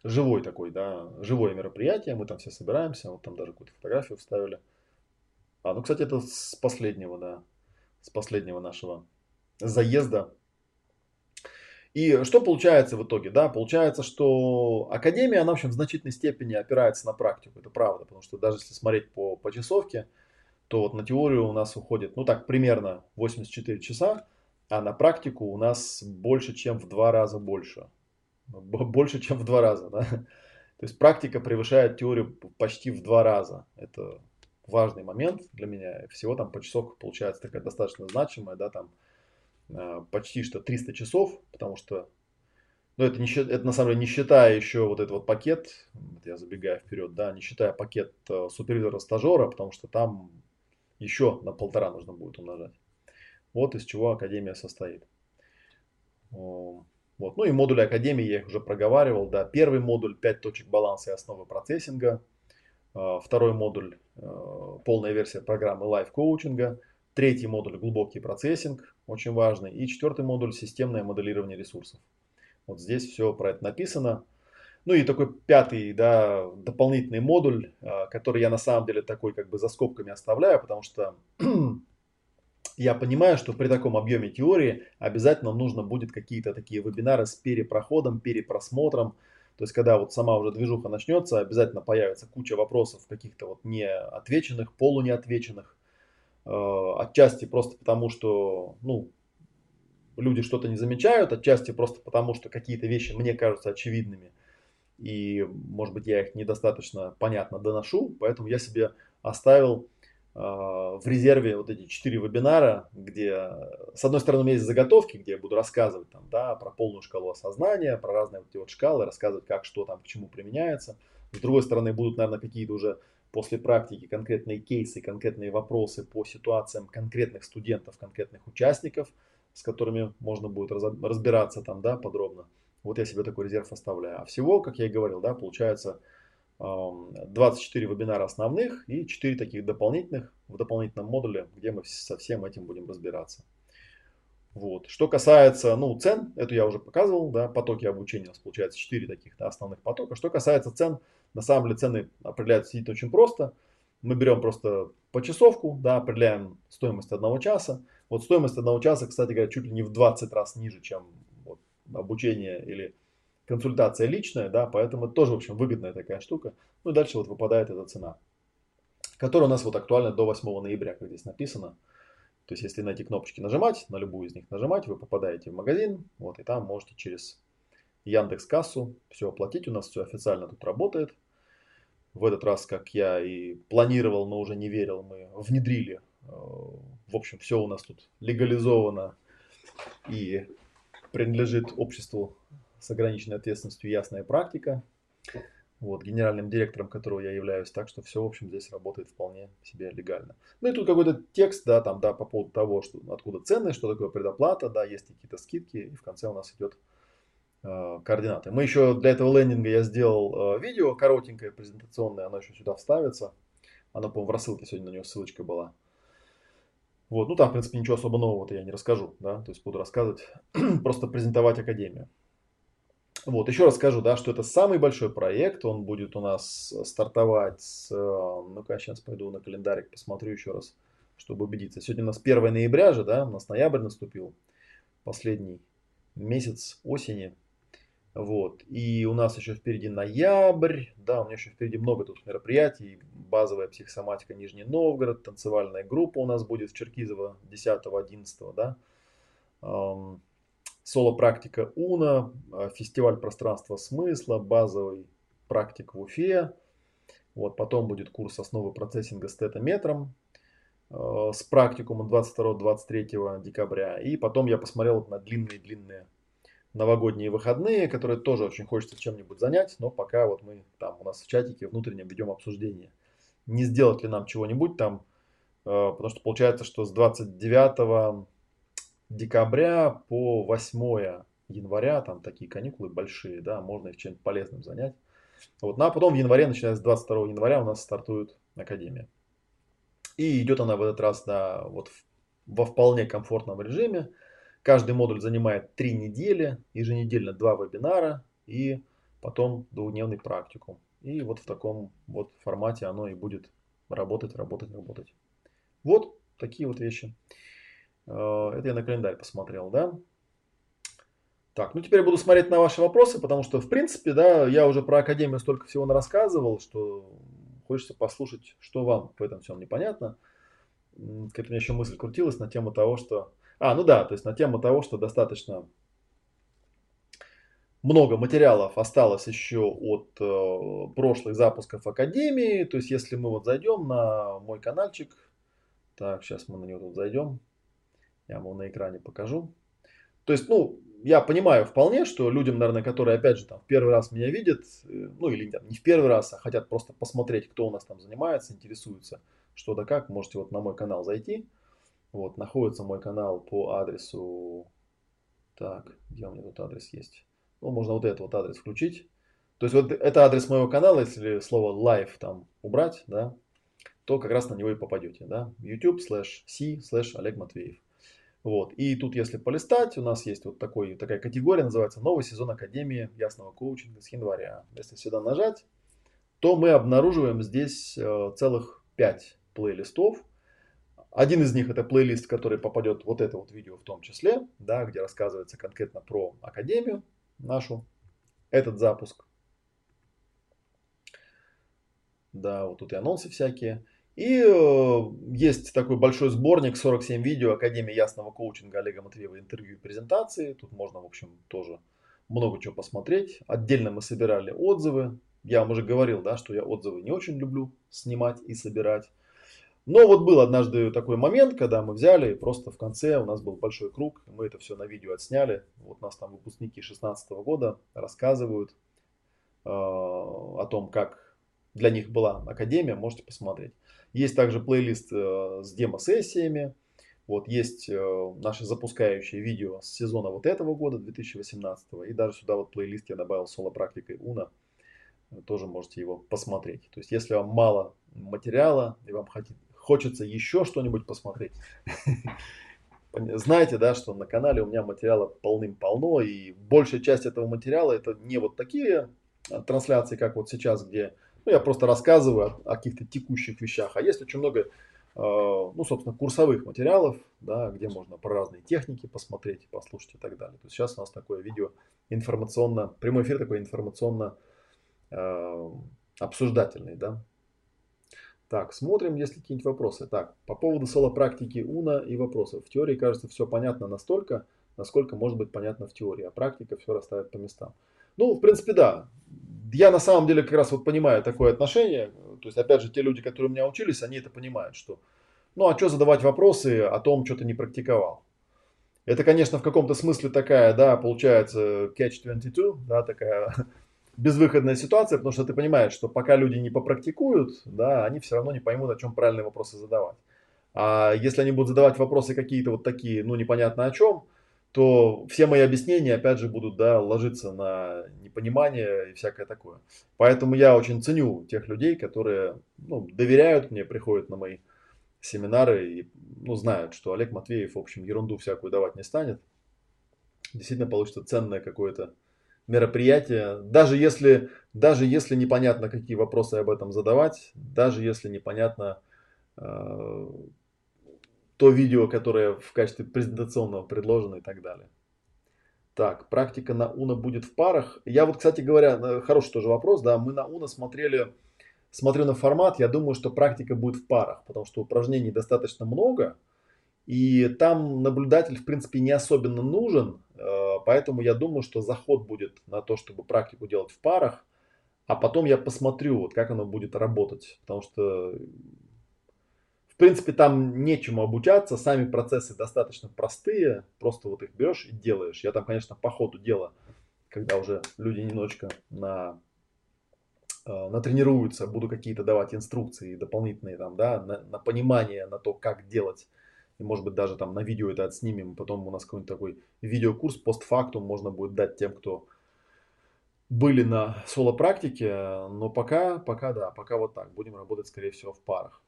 живой такой, да, живое мероприятие. Мы там все собираемся. Вот там даже какую-то фотографию вставили. А, ну, кстати, это с последнего, да, с последнего нашего заезда и что получается в итоге? Да, получается, что академия, она, в общем, в значительной степени опирается на практику. Это правда, потому что даже если смотреть по, по часовке, то вот на теорию у нас уходит, ну так, примерно 84 часа, а на практику у нас больше, чем в два раза больше. Больше, чем в два раза, да. То есть практика превышает теорию почти в два раза. Это важный момент для меня. Всего там по часовке получается такая достаточно значимая, да, там почти что 300 часов, потому что, ну, это, не, это на самом деле не считая еще вот этот вот пакет, я забегаю вперед, да, не считая пакет э, супервизора-стажера, потому что там еще на полтора нужно будет умножать. Вот из чего Академия состоит. Вот. Ну и модули Академии я их уже проговаривал. Да. Первый модуль 5 точек баланса и основы процессинга. Э, второй модуль полная версия программы лайф-коучинга. Третий модуль глубокий процессинг, очень важный. И четвертый модуль системное моделирование ресурсов. Вот здесь все про это написано. Ну и такой пятый, да, дополнительный модуль, а, который я на самом деле такой как бы за скобками оставляю, потому что я понимаю, что при таком объеме теории обязательно нужно будет какие-то такие вебинары с перепроходом, перепросмотром. То есть, когда вот сама уже движуха начнется, обязательно появится куча вопросов каких-то вот неотвеченных, полунеотвеченных. Э, отчасти просто потому, что ну, люди что-то не замечают, отчасти просто потому, что какие-то вещи мне кажутся очевидными, и, может быть, я их недостаточно понятно доношу, поэтому я себе оставил в резерве вот эти четыре вебинара, где с одной стороны у меня есть заготовки, где я буду рассказывать там, да, про полную шкалу осознания, про разные вот эти вот шкалы, рассказывать, как что там к чему применяется. С другой стороны, будут, наверное, какие-то уже после практики конкретные кейсы, конкретные вопросы по ситуациям конкретных студентов, конкретных участников, с которыми можно будет разбираться там, да, подробно. Вот я себе такой резерв оставляю. А всего, как я и говорил, да, получается 24 вебинара основных и 4 таких дополнительных в дополнительном модуле, где мы со всем этим будем разбираться. Вот. Что касается ну, цен, это я уже показывал, да, потоки обучения у нас получается 4 таких да, основных потока. Что касается цен, на самом деле цены определяются действительно очень просто. Мы берем просто почасовку, да, определяем стоимость одного часа. Вот стоимость одного часа, кстати говоря, чуть ли не в 20 раз ниже, чем вот, обучение или консультация личная, да, поэтому это тоже, в общем, выгодная такая штука. Ну и дальше вот выпадает эта цена, которая у нас вот актуальна до 8 ноября, как здесь написано. То есть, если на эти кнопочки нажимать, на любую из них нажимать, вы попадаете в магазин, вот, и там можете через Яндекс Кассу все оплатить. У нас все официально тут работает. В этот раз, как я и планировал, но уже не верил, мы внедрили. Э, в общем, все у нас тут легализовано и принадлежит обществу с ограниченной ответственностью «Ясная практика», вот, генеральным директором которого я являюсь, так что все, в общем, здесь работает вполне себе легально. Ну и тут какой-то текст, да, там, да, по поводу того, что, откуда цены, что такое предоплата, да, есть какие-то скидки, и в конце у нас идет координаты. Мы еще для этого лендинга я сделал э, видео коротенькое, презентационное, оно еще сюда вставится. Оно, по-моему, в рассылке сегодня на него ссылочка была. Вот, ну там, в принципе, ничего особо нового-то я не расскажу, да, то есть буду рассказывать, просто презентовать Академию. Вот, еще раз скажу, да, что это самый большой проект, он будет у нас стартовать с, э, ну-ка, сейчас пойду на календарик, посмотрю еще раз, чтобы убедиться. Сегодня у нас 1 ноября же, да, у нас ноябрь наступил, последний месяц осени, вот, и у нас еще впереди ноябрь, да, у меня еще впереди много тут мероприятий, базовая психосоматика Нижний Новгород, танцевальная группа у нас будет в Черкизово 10-11, да, соло-практика УНА, а, фестиваль пространства смысла, базовый практик в Уфе. Вот, потом будет курс основы процессинга с тета-метром э, с практикумом 22-23 декабря. И потом я посмотрел на длинные-длинные новогодние выходные, которые тоже очень хочется чем-нибудь занять, но пока вот мы там у нас в чатике внутреннем ведем обсуждение. Не сделать ли нам чего-нибудь там, э, потому что получается, что с 29 декабря по 8 января, там такие каникулы большие, да, можно их чем-то полезным занять. Вот, ну а потом в январе, начиная с 22 января, у нас стартует Академия. И идет она в этот раз да, вот во вполне комфортном режиме. Каждый модуль занимает 3 недели, еженедельно 2 вебинара и потом двухдневный практикум. И вот в таком вот формате оно и будет работать, работать, работать. Вот такие вот вещи. Э, это я на календарь посмотрел, да? Так, ну теперь я буду смотреть на ваши вопросы, потому что, в принципе, да, я уже про Академию столько всего рассказывал, что хочется послушать, что вам в этом всем непонятно. Как-то у меня еще мысль крутилась на тему того, что... А, ну да, то есть на тему того, что достаточно много материалов осталось еще от э, прошлых запусков Академии. То есть если мы вот зайдем на мой каналчик, так, сейчас мы на него тут зайдем, я вам на экране покажу. То есть, ну, я понимаю вполне, что людям, наверное, которые, опять же, там, в первый раз меня видят, э, ну, или там, не в первый раз, а хотят просто посмотреть, кто у нас там занимается, интересуются, что да как, можете вот на мой канал зайти. Вот, находится мой канал по адресу... Так, где у меня тут адрес есть? Ну, можно вот этот вот адрес включить. То есть, вот это адрес моего канала, если слово live там убрать, да, то как раз на него и попадете, да. YouTube slash C slash Олег Матвеев. Вот. И тут, если полистать, у нас есть вот такой, такая категория, называется «Новый сезон Академии ясного коучинга с января». Если сюда нажать, то мы обнаруживаем здесь э, целых 5 плейлистов. Один из них это плейлист, который попадет вот это вот видео в том числе, да, где рассказывается конкретно про Академию нашу, этот запуск. Да, вот тут и анонсы всякие. И э, есть такой большой сборник, 47 видео Академии ясного коучинга Олега Матвеева, интервью и презентации. Тут можно, в общем, тоже много чего посмотреть. Отдельно мы собирали отзывы. Я вам уже говорил, да, что я отзывы не очень люблю снимать и собирать. Но вот был однажды такой момент, когда мы взяли, просто в конце у нас был большой круг, мы это все на видео отсняли. Вот нас там выпускники 16 года рассказывают э, о том, как для них была академия, можете посмотреть. Есть также плейлист э, с демо-сессиями. Вот есть э, наши запускающие видео с сезона вот этого года, 2018. И даже сюда вот плейлист я добавил соло-практикой Уна. Тоже можете его посмотреть. То есть, если вам мало материала и вам хотите, хочется еще что-нибудь посмотреть, знаете, да, что на канале у меня материала полным-полно, и большая часть этого материала это не вот такие а, трансляции, как вот сейчас, где ну, я просто рассказываю о, каких-то текущих вещах, а есть очень много, э, ну, собственно, курсовых материалов, да, где можно про разные техники посмотреть, послушать и так далее. То есть сейчас у нас такое видео информационно, прямой эфир такой информационно э, обсуждательный, да, так, смотрим, есть ли какие-нибудь вопросы. Так, по поводу соло-практики УНА и вопросов. В теории, кажется, все понятно настолько, насколько может быть понятно в теории, а практика все расставит по местам. Ну, в принципе, да. Я на самом деле как раз вот понимаю такое отношение. То есть, опять же, те люди, которые у меня учились, они это понимают, что ну, а что задавать вопросы о том, что ты не практиковал. Это, конечно, в каком-то смысле такая, да, получается, catch-22, да, такая безвыходная ситуация, потому что ты понимаешь, что пока люди не попрактикуют, да, они все равно не поймут, о чем правильные вопросы задавать. А если они будут задавать вопросы какие-то вот такие, ну, непонятно о чем, то все мои объяснения, опять же, будут, да, ложиться на непонимание и всякое такое. Поэтому я очень ценю тех людей, которые, ну, доверяют мне, приходят на мои семинары и, ну, знают, что Олег Матвеев, в общем, ерунду всякую давать не станет. Действительно получится ценное какое-то мероприятие, даже если, даже если непонятно, какие вопросы об этом задавать, даже если непонятно э, то видео, которое в качестве презентационного предложено и так далее. Так, практика на Уна будет в парах. Я вот, кстати говоря, э, хороший тоже вопрос, да, мы на Уна смотрели, смотрю на формат, я думаю, что практика будет в парах, потому что упражнений достаточно много, и там наблюдатель, в принципе, не особенно нужен, поэтому я думаю, что заход будет на то, чтобы практику делать в парах, а потом я посмотрю, вот как оно будет работать, потому что, в принципе, там нечему обучаться, сами процессы достаточно простые, просто вот их берешь и делаешь. Я там, конечно, по ходу дела, когда уже люди немножечко на э, натренируются, буду какие-то давать инструкции дополнительные там, да, на, на понимание, на то, как делать и может быть даже там на видео это отснимем, потом у нас какой-нибудь такой видеокурс постфактум можно будет дать тем, кто были на соло-практике, но пока, пока да, пока вот так, будем работать скорее всего в парах.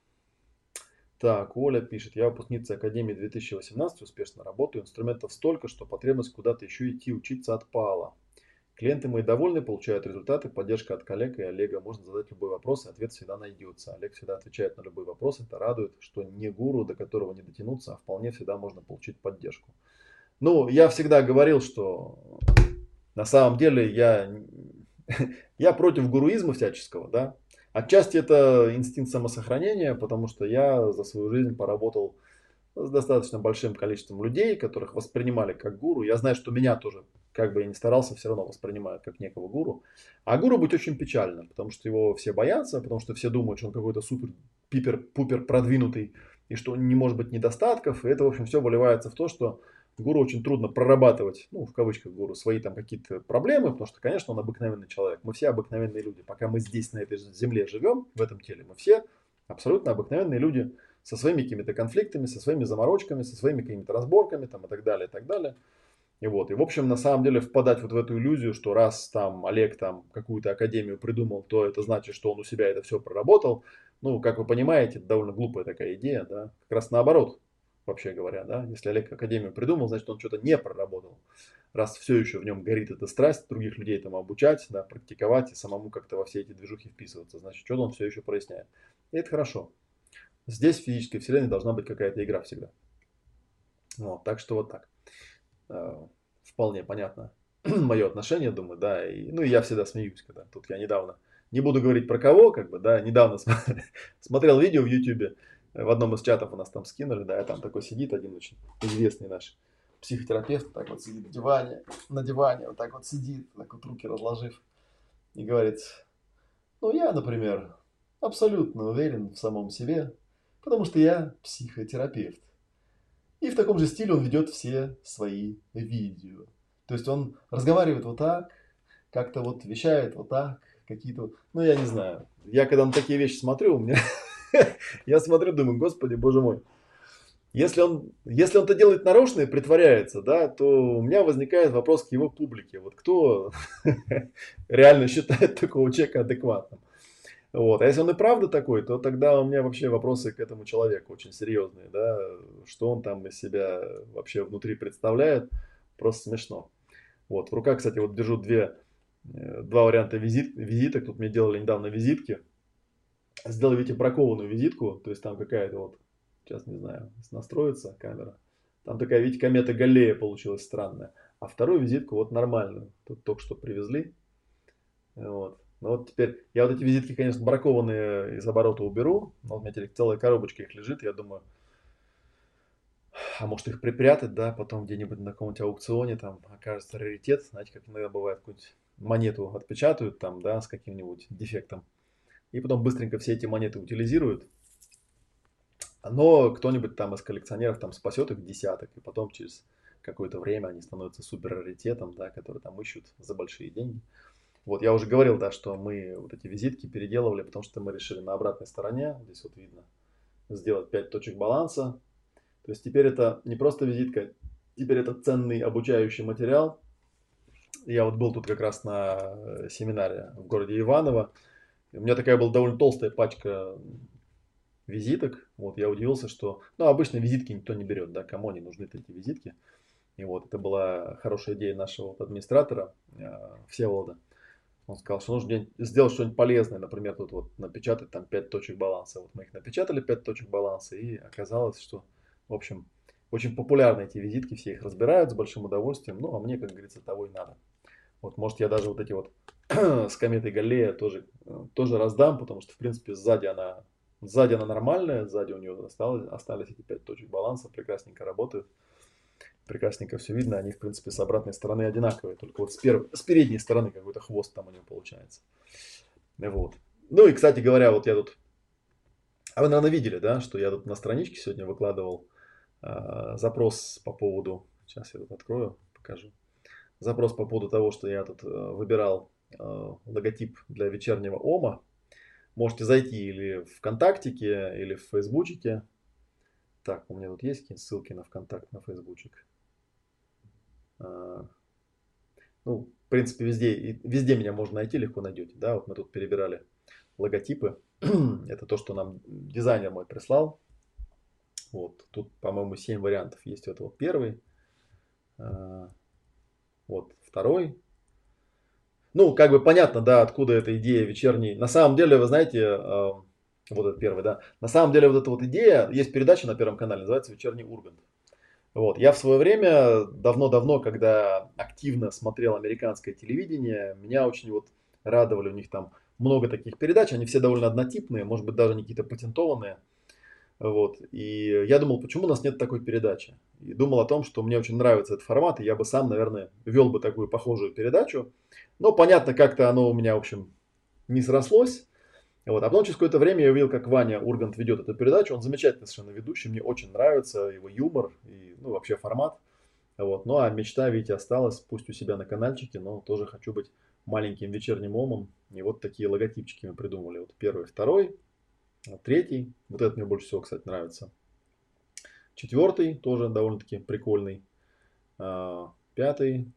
Так, Оля пишет, я выпускница Академии 2018, успешно работаю, инструментов столько, что потребность куда-то еще идти учиться отпала. Клиенты мои довольны, получают результаты, поддержка от коллег и Олега. Можно задать любой вопрос, и ответ всегда найдется. Олег всегда отвечает на любой вопрос. Это радует, что не гуру, до которого не дотянуться, а вполне всегда можно получить поддержку. Ну, я всегда говорил, что на самом деле я, я против гуруизма всяческого, да. Отчасти это инстинкт самосохранения, потому что я за свою жизнь поработал с достаточно большим количеством людей, которых воспринимали как гуру. Я знаю, что меня тоже как бы я ни старался, все равно воспринимают как некого гуру. А гуру быть очень печально, потому что его все боятся, потому что все думают, что он какой-то супер, пипер, пупер продвинутый, и что не может быть недостатков. И это, в общем, все выливается в то, что гуру очень трудно прорабатывать, ну, в кавычках гуру, свои там какие-то проблемы, потому что, конечно, он обыкновенный человек. Мы все обыкновенные люди. Пока мы здесь, на этой земле живем, в этом теле, мы все абсолютно обыкновенные люди со своими какими-то конфликтами, со своими заморочками, со своими какими-то разборками там, и так далее, и так далее. И вот, и в общем, на самом деле впадать вот в эту иллюзию, что раз там Олег там какую-то академию придумал, то это значит, что он у себя это все проработал. Ну, как вы понимаете, довольно глупая такая идея, да. Как раз наоборот, вообще говоря, да. Если Олег академию придумал, значит, он что-то не проработал. Раз все еще в нем горит эта страсть, других людей там обучать, да, практиковать и самому как-то во все эти движухи вписываться, значит, что-то он все еще проясняет. И это хорошо. Здесь в физической вселенной должна быть какая-то игра всегда. Вот, так что вот так. Э, вполне понятно мое отношение, думаю, да, и, ну я всегда смеюсь, когда тут я недавно, не буду говорить про кого, как бы, да, недавно смотрел видео в YouTube, в одном из чатов у нас там скинули, да, там такой сидит один очень известный наш психотерапевт, так вот сидит в диване, на диване, вот так вот сидит, так вот руки разложив, и говорит, ну я, например, абсолютно уверен в самом себе, Потому что я психотерапевт. И в таком же стиле он ведет все свои видео. То есть он разговаривает вот так, как-то вот вещает вот так, какие-то, ну я не знаю. Я когда на такие вещи смотрю, у меня, я смотрю, думаю, господи, боже мой. Если он, если он это делает нарочно и притворяется, да, то у меня возникает вопрос к его публике. Вот кто реально считает такого человека адекватным? Вот. А если он и правда такой, то тогда у меня вообще вопросы к этому человеку очень серьезные, да, что он там из себя вообще внутри представляет, просто смешно. Вот, в руках, кстати, вот держу две, э, два варианта визит, визиток, тут мне делали недавно визитки, сделали, видите, бракованную визитку, то есть там какая-то вот, сейчас не знаю, настроится камера, там такая, видите, комета Галлея получилась странная, а вторую визитку вот нормальную, тут только что привезли, вот, ну вот теперь, я вот эти визитки, конечно, бракованные из оборота уберу, но у меня теперь целая коробочка их лежит, я думаю, а может их припрятать, да, потом где-нибудь на каком-нибудь аукционе там окажется раритет, знаете, как иногда бывает, какую-нибудь монету отпечатают там, да, с каким-нибудь дефектом, и потом быстренько все эти монеты утилизируют, но кто-нибудь там из коллекционеров там спасет их десяток, и потом через какое-то время они становятся супер раритетом, да, который там ищут за большие деньги. Вот я уже говорил, да, что мы вот эти визитки переделывали, потому что мы решили на обратной стороне, здесь вот видно, сделать 5 точек баланса. То есть теперь это не просто визитка, теперь это ценный обучающий материал. Я вот был тут как раз на семинаре в городе Иваново. У меня такая была довольно толстая пачка визиток. Вот я удивился, что, ну, обычно визитки никто не берет, да, кому они нужны эти визитки. И вот это была хорошая идея нашего администратора э, Всеволода. Он сказал, что нужно сделать что-нибудь полезное, например, тут вот напечатать там 5 точек баланса. Вот мы их напечатали 5 точек баланса, и оказалось, что, в общем, очень популярны эти визитки, все их разбирают с большим удовольствием. Ну, а мне, как говорится, того и надо. Вот, может, я даже вот эти вот с кометой Галлея тоже, тоже раздам, потому что, в принципе, сзади она, сзади она нормальная, сзади у нее осталось, остались эти 5 точек баланса, прекрасненько работают прекрасненько все видно, они, в принципе, с обратной стороны одинаковые, только вот с, перв... с передней стороны какой-то хвост там у него получается. Вот. Ну и, кстати говоря, вот я тут, а вы, наверное, видели, да, что я тут на страничке сегодня выкладывал э, запрос по поводу, сейчас я тут открою, покажу, запрос по поводу того, что я тут э, выбирал э, логотип для вечернего ОМА. Можете зайти или в ВКонтактике, или в Фейсбучике. Так, у меня тут есть какие-то ссылки на ВКонтакт, на Фейсбучик. А, ну, в принципе, везде, везде меня можно найти, легко найдете. Да, вот мы тут перебирали логотипы. Это то, что нам дизайнер мой прислал. Вот, тут, по-моему, 7 вариантов есть. Это вот первый. А, вот второй. Ну, как бы понятно, да, откуда эта идея вечерней. На самом деле, вы знаете, а, вот этот первый, да. На самом деле, вот эта вот идея, есть передача на Первом канале, называется «Вечерний Ургант». Вот. Я в свое время, давно-давно, когда активно смотрел американское телевидение, меня очень вот радовали, у них там много таких передач, они все довольно однотипные, может быть, даже не какие-то патентованные. Вот. И я думал, почему у нас нет такой передачи? И думал о том, что мне очень нравится этот формат, и я бы сам, наверное, вел бы такую похожую передачу. Но понятно, как-то оно у меня, в общем, не срослось. Вот. А потом через какое-то время я увидел, как Ваня Ургант ведет эту передачу. Он замечательный совершенно ведущий, мне очень нравится его юмор и ну, вообще формат. Вот. Ну а мечта, видите, осталась, пусть у себя на каналчике, но тоже хочу быть маленьким вечерним омом. И вот такие логотипчики мы придумали. Вот первый, второй, третий. Вот этот мне больше всего, кстати, нравится. Четвертый тоже довольно-таки прикольный. А, пятый,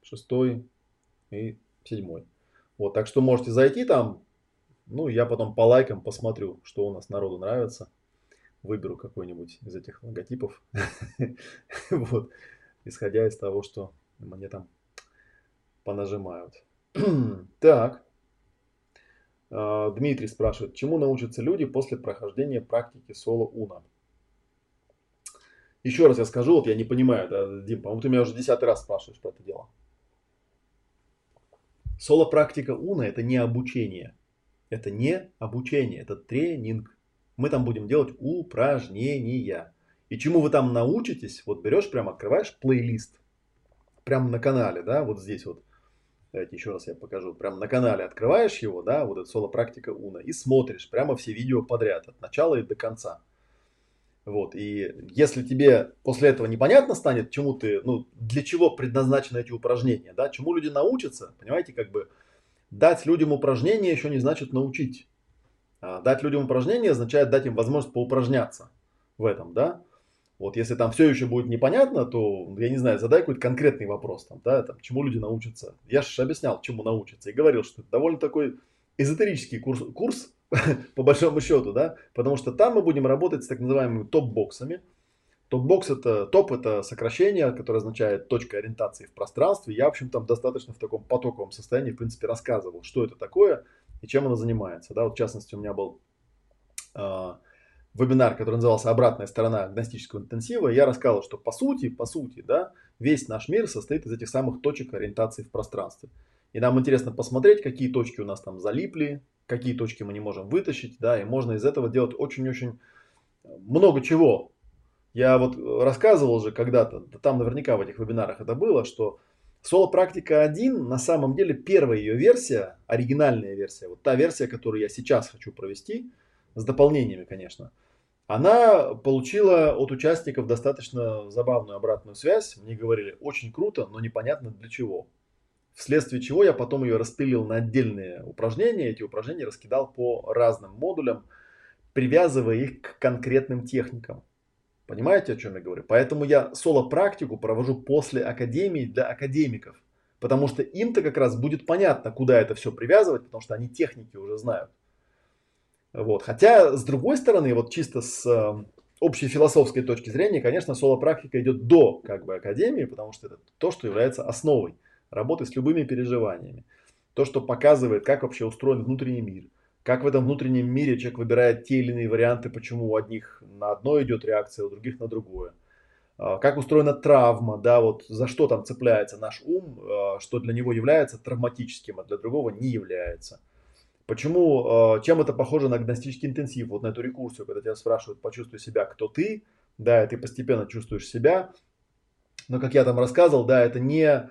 шестой и седьмой. Вот, так что можете зайти там, ну, я потом по лайкам посмотрю, что у нас народу нравится. Выберу какой-нибудь из этих логотипов. Вот. Исходя из того, что мне там понажимают. Так. А, Дмитрий спрашивает, чему научатся люди после прохождения практики соло уна? Еще раз я скажу, вот я не понимаю, да, Дим, по-моему, ты меня уже десятый раз спрашиваешь про это дело. Соло-практика уна – это не обучение – это не обучение, это тренинг. Мы там будем делать упражнения. И чему вы там научитесь, вот берешь, прям открываешь плейлист, прямо на канале, да, вот здесь вот. Давайте еще раз я покажу. Прямо на канале открываешь его, да, вот это соло-практика Уна, и смотришь прямо все видео подряд, от начала и до конца. Вот, и если тебе после этого непонятно станет, чему ты, ну, для чего предназначены эти упражнения, да, чему люди научатся, понимаете, как бы дать людям упражнения еще не значит научить. А дать людям упражнения означает дать им возможность поупражняться в этом, да. Вот если там все еще будет непонятно, то, я не знаю, задай какой-то конкретный вопрос, там, да, там, чему люди научатся. Я же объяснял, чему научатся, и говорил, что это довольно такой эзотерический курс, курс по большому счету, да, потому что там мы будем работать с так называемыми топ-боксами. Топ-бокс это, топ это сокращение, которое означает точка ориентации в пространстве. Я, в общем, там достаточно в таком потоковом состоянии, в принципе, рассказывал, что это такое и чем оно занимается, да, вот в частности у меня был э, вебинар, который назывался «Обратная сторона агностического интенсива», я рассказал, что по сути, по сути, да, весь наш мир состоит из этих самых точек ориентации в пространстве. И нам интересно посмотреть, какие точки у нас там залипли, какие точки мы не можем вытащить, да, и можно из этого делать очень-очень много чего. Я вот рассказывал же когда-то, да там наверняка в этих вебинарах это было, что Соло практика 1 на самом деле первая ее версия, оригинальная версия, вот та версия, которую я сейчас хочу провести, с дополнениями, конечно, она получила от участников достаточно забавную обратную связь. Мне говорили, очень круто, но непонятно для чего. Вследствие чего я потом ее распилил на отдельные упражнения. Эти упражнения раскидал по разным модулям, привязывая их к конкретным техникам. Понимаете, о чем я говорю? Поэтому я соло-практику провожу после академии для академиков. Потому что им-то как раз будет понятно, куда это все привязывать, потому что они техники уже знают. Вот. Хотя, с другой стороны, вот чисто с э, общей философской точки зрения, конечно, соло-практика идет до как бы, академии, потому что это то, что является основой работы с любыми переживаниями. То, что показывает, как вообще устроен внутренний мир, как в этом внутреннем мире человек выбирает те или иные варианты, почему у одних на одно идет реакция, у других на другое. А, как устроена травма, да, вот за что там цепляется наш ум, а, что для него является травматическим, а для другого не является. Почему, а, чем это похоже на агностический интенсив, вот на эту рекурсию, когда тебя спрашивают, почувствуй себя, кто ты, да, и ты постепенно чувствуешь себя, но как я там рассказывал, да, это не,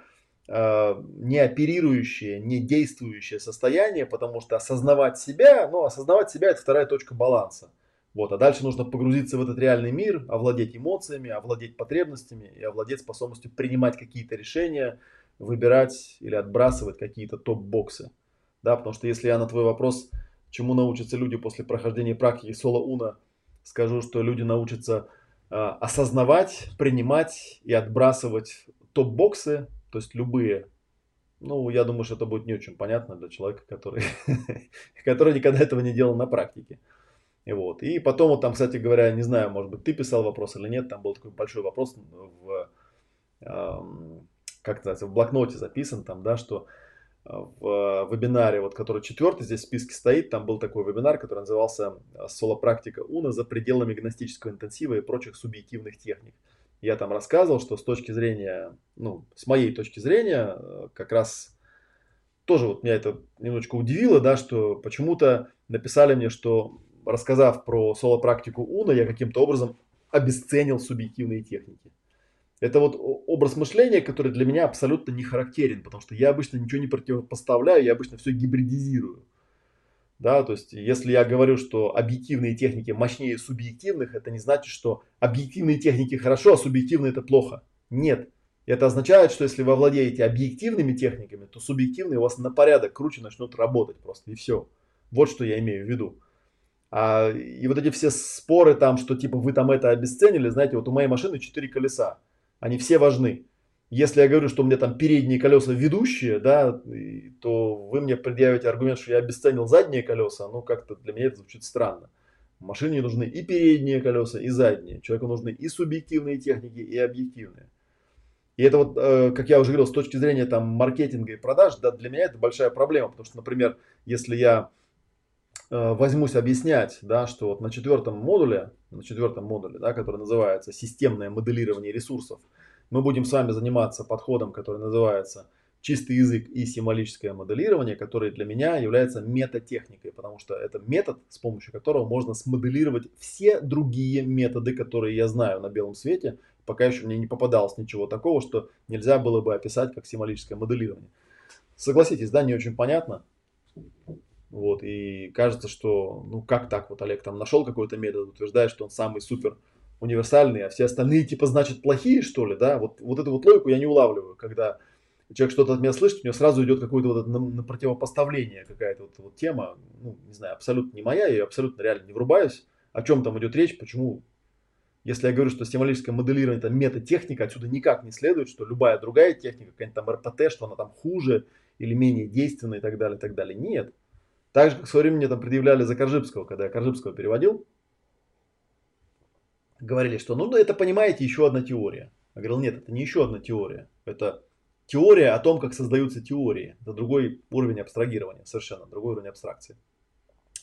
не оперирующее, не действующее состояние, потому что осознавать себя, ну, осознавать себя это вторая точка баланса. Вот, а дальше нужно погрузиться в этот реальный мир, овладеть эмоциями, овладеть потребностями и овладеть способностью принимать какие-то решения, выбирать или отбрасывать какие-то топ-боксы. Да, потому что если я на твой вопрос, чему научатся люди после прохождения практики соло уна, скажу, что люди научатся э, осознавать, принимать и отбрасывать топ-боксы, то есть любые. Ну, я думаю, что это будет не очень понятно для человека, который, который никогда этого не делал на практике. И вот. И потом, вот там, кстати говоря, не знаю, может быть, ты писал вопрос или нет, там был такой большой вопрос в, эм, как называется, в блокноте записан, там, да, что в вебинаре, вот, который четвертый здесь в списке стоит, там был такой вебинар, который назывался «Соло-практика УНА за пределами гностического интенсива и прочих субъективных техник». Я там рассказывал, что с точки зрения, ну, с моей точки зрения, как раз тоже вот меня это немножечко удивило, да, что почему-то написали мне, что рассказав про соло-практику УНА, я каким-то образом обесценил субъективные техники. Это вот образ мышления, который для меня абсолютно не характерен, потому что я обычно ничего не противопоставляю, я обычно все гибридизирую. Да, то есть, если я говорю, что объективные техники мощнее субъективных, это не значит, что объективные техники хорошо, а субъективные это плохо. Нет. Это означает, что если вы владеете объективными техниками, то субъективные у вас на порядок круче начнут работать просто, и все. Вот что я имею в виду. А, и вот эти все споры там, что типа вы там это обесценили, знаете, вот у моей машины 4 колеса они все важны. Если я говорю, что у меня там передние колеса ведущие, да, то вы мне предъявите аргумент, что я обесценил задние колеса, ну как-то для меня это звучит странно. Машине нужны и передние колеса, и задние. Человеку нужны и субъективные техники, и объективные. И это вот, э, как я уже говорил, с точки зрения там маркетинга и продаж, да, для меня это большая проблема, потому что, например, если я э, возьмусь объяснять, да, что вот на четвертом модуле на четвертом модуле, да, который называется «Системное моделирование ресурсов», мы будем с вами заниматься подходом, который называется чистый язык и символическое моделирование, который для меня является метатехникой, потому что это метод, с помощью которого можно смоделировать все другие методы, которые я знаю на белом свете. Пока еще мне не попадалось ничего такого, что нельзя было бы описать как символическое моделирование. согласитесь, да, не очень понятно. Вот, и кажется, что, ну, как так вот Олег там нашел какой-то метод, утверждает, что он самый супер универсальный, а все остальные типа значит плохие, что ли, да? Вот, вот эту вот логику я не улавливаю, когда человек что-то от меня слышит, у него сразу идет какое-то вот на, на противопоставление, какая-то вот, вот тема, ну, не знаю, абсолютно не моя, я абсолютно реально не врубаюсь, о чем там идет речь, почему, если я говорю, что символическое моделирование это метатехника, отсюда никак не следует, что любая другая техника, какая-нибудь там РПТ, что она там хуже или менее действенная и так далее, и так далее. Нет. Так же, как в свое время мне там предъявляли за Коржибского, когда я Коржибского переводил, говорили, что ну это, понимаете, еще одна теория. Я говорил, нет, это не еще одна теория. Это теория о том, как создаются теории. Это другой уровень абстрагирования, совершенно другой уровень абстракции.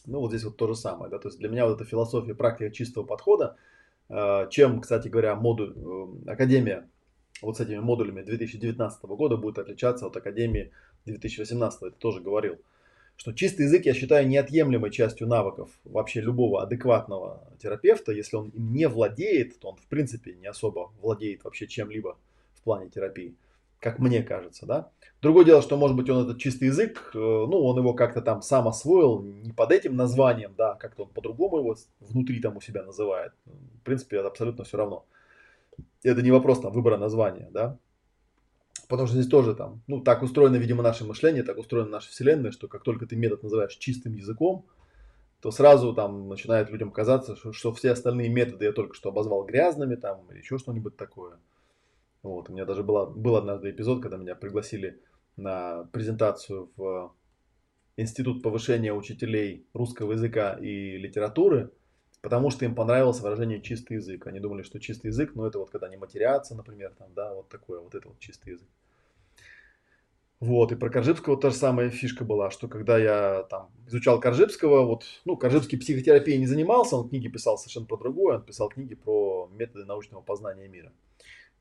Ну, вот здесь вот то же самое. Да? То есть для меня вот эта философия, практика чистого подхода, э, чем, кстати говоря, модуль, э, Академия вот с этими модулями 2019 года будет отличаться от Академии 2018, это тоже говорил что чистый язык я считаю неотъемлемой частью навыков вообще любого адекватного терапевта. Если он им не владеет, то он в принципе не особо владеет вообще чем-либо в плане терапии, как мне кажется, да. Другое дело, что может быть он этот чистый язык, э, ну он его как-то там сам освоил, не под этим названием, да, как-то он по-другому его внутри там у себя называет. В принципе, это абсолютно все равно. Это не вопрос там выбора названия, да. Потому что здесь тоже там, ну, так устроено, видимо, наше мышление, так устроена наша вселенная, что как только ты метод называешь чистым языком, то сразу там начинает людям казаться, что, что все остальные методы я только что обозвал грязными там или еще что-нибудь такое. Вот, у меня даже была, был однажды эпизод, когда меня пригласили на презентацию в Институт повышения учителей русского языка и литературы, потому что им понравилось выражение чистый язык. Они думали, что чистый язык, ну это вот когда не матерятся, например, там, да, вот такое, вот это вот чистый язык. Вот, и про Коржибского та же самая фишка была, что когда я там изучал Коржибского, вот, ну, Коржибский психотерапией не занимался, он книги писал совершенно про другое, он писал книги про методы научного познания мира.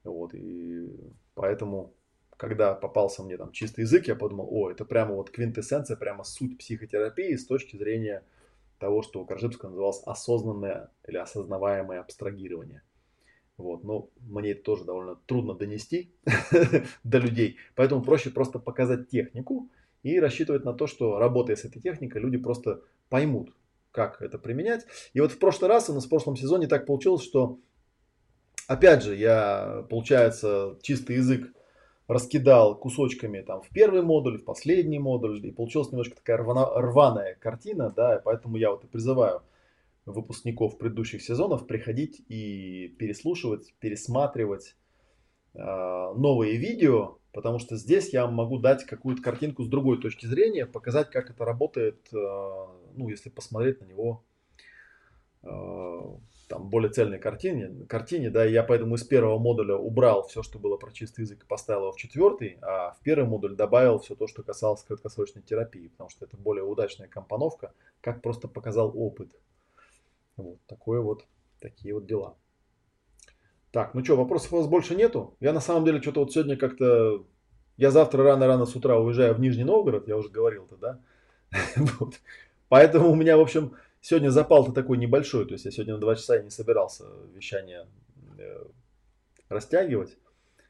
Вот, и поэтому, когда попался мне там чистый язык, я подумал, о, это прямо вот квинтэссенция, прямо суть психотерапии с точки зрения того, что у Коржибского называлось осознанное или осознаваемое абстрагирование. Вот, но мне это тоже довольно трудно донести до людей. Поэтому проще просто показать технику и рассчитывать на то, что работая с этой техникой, люди просто поймут, как это применять. И вот в прошлый раз, у нас в прошлом сезоне так получилось, что опять же, я, получается, чистый язык раскидал кусочками там в первый модуль, в последний модуль, и получилась немножко такая рвана, рваная картина, да, поэтому я вот и призываю выпускников предыдущих сезонов приходить и переслушивать, пересматривать э, новые видео, потому что здесь я могу дать какую-то картинку с другой точки зрения, показать, как это работает, э, ну, если посмотреть на него э, там более цельной картине, картине, да, и я поэтому из первого модуля убрал все, что было про чистый язык, и поставил его в четвертый, а в первый модуль добавил все то, что касалось краткосрочной терапии, потому что это более удачная компоновка, как просто показал опыт. Вот такое вот, такие вот дела. Так, ну что, вопросов у вас больше нету? Я на самом деле что-то вот сегодня как-то... Я завтра рано-рано с утра уезжаю в Нижний Новгород, я уже говорил-то, да? Поэтому у меня, в общем, Сегодня запал-то такой небольшой, то есть я сегодня на 2 часа не собирался вещание э, растягивать.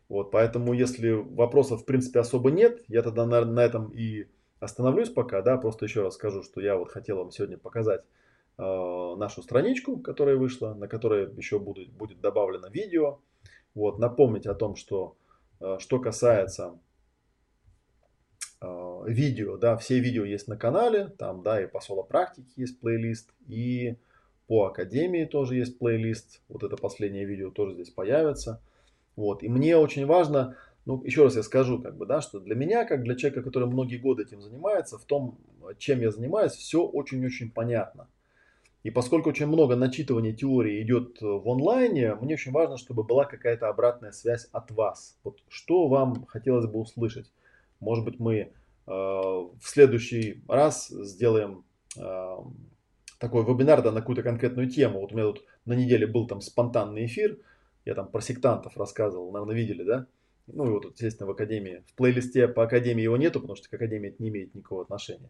Вот, поэтому если вопросов в принципе особо нет, я тогда на, на этом и остановлюсь пока, да, просто еще раз скажу, что я вот хотел вам сегодня показать э, нашу страничку, которая вышла, на которой еще будет, будет добавлено видео. Вот, напомнить о том, что э, что касается видео, да, все видео есть на канале, там, да, и по соло-практике есть плейлист, и по академии тоже есть плейлист, вот это последнее видео тоже здесь появится, вот, и мне очень важно, ну, еще раз я скажу, как бы, да, что для меня, как для человека, который многие годы этим занимается, в том, чем я занимаюсь, все очень-очень понятно. И поскольку очень много начитывания теории идет в онлайне, мне очень важно, чтобы была какая-то обратная связь от вас. Вот что вам хотелось бы услышать. Может быть, мы э, в следующий раз сделаем э, такой вебинар да, на какую-то конкретную тему. Вот у меня тут на неделе был там спонтанный эфир, я там про сектантов рассказывал, наверное, видели, да? Ну, его тут, естественно, в Академии. В плейлисте по Академии его нету, потому что к Академии это не имеет никакого отношения.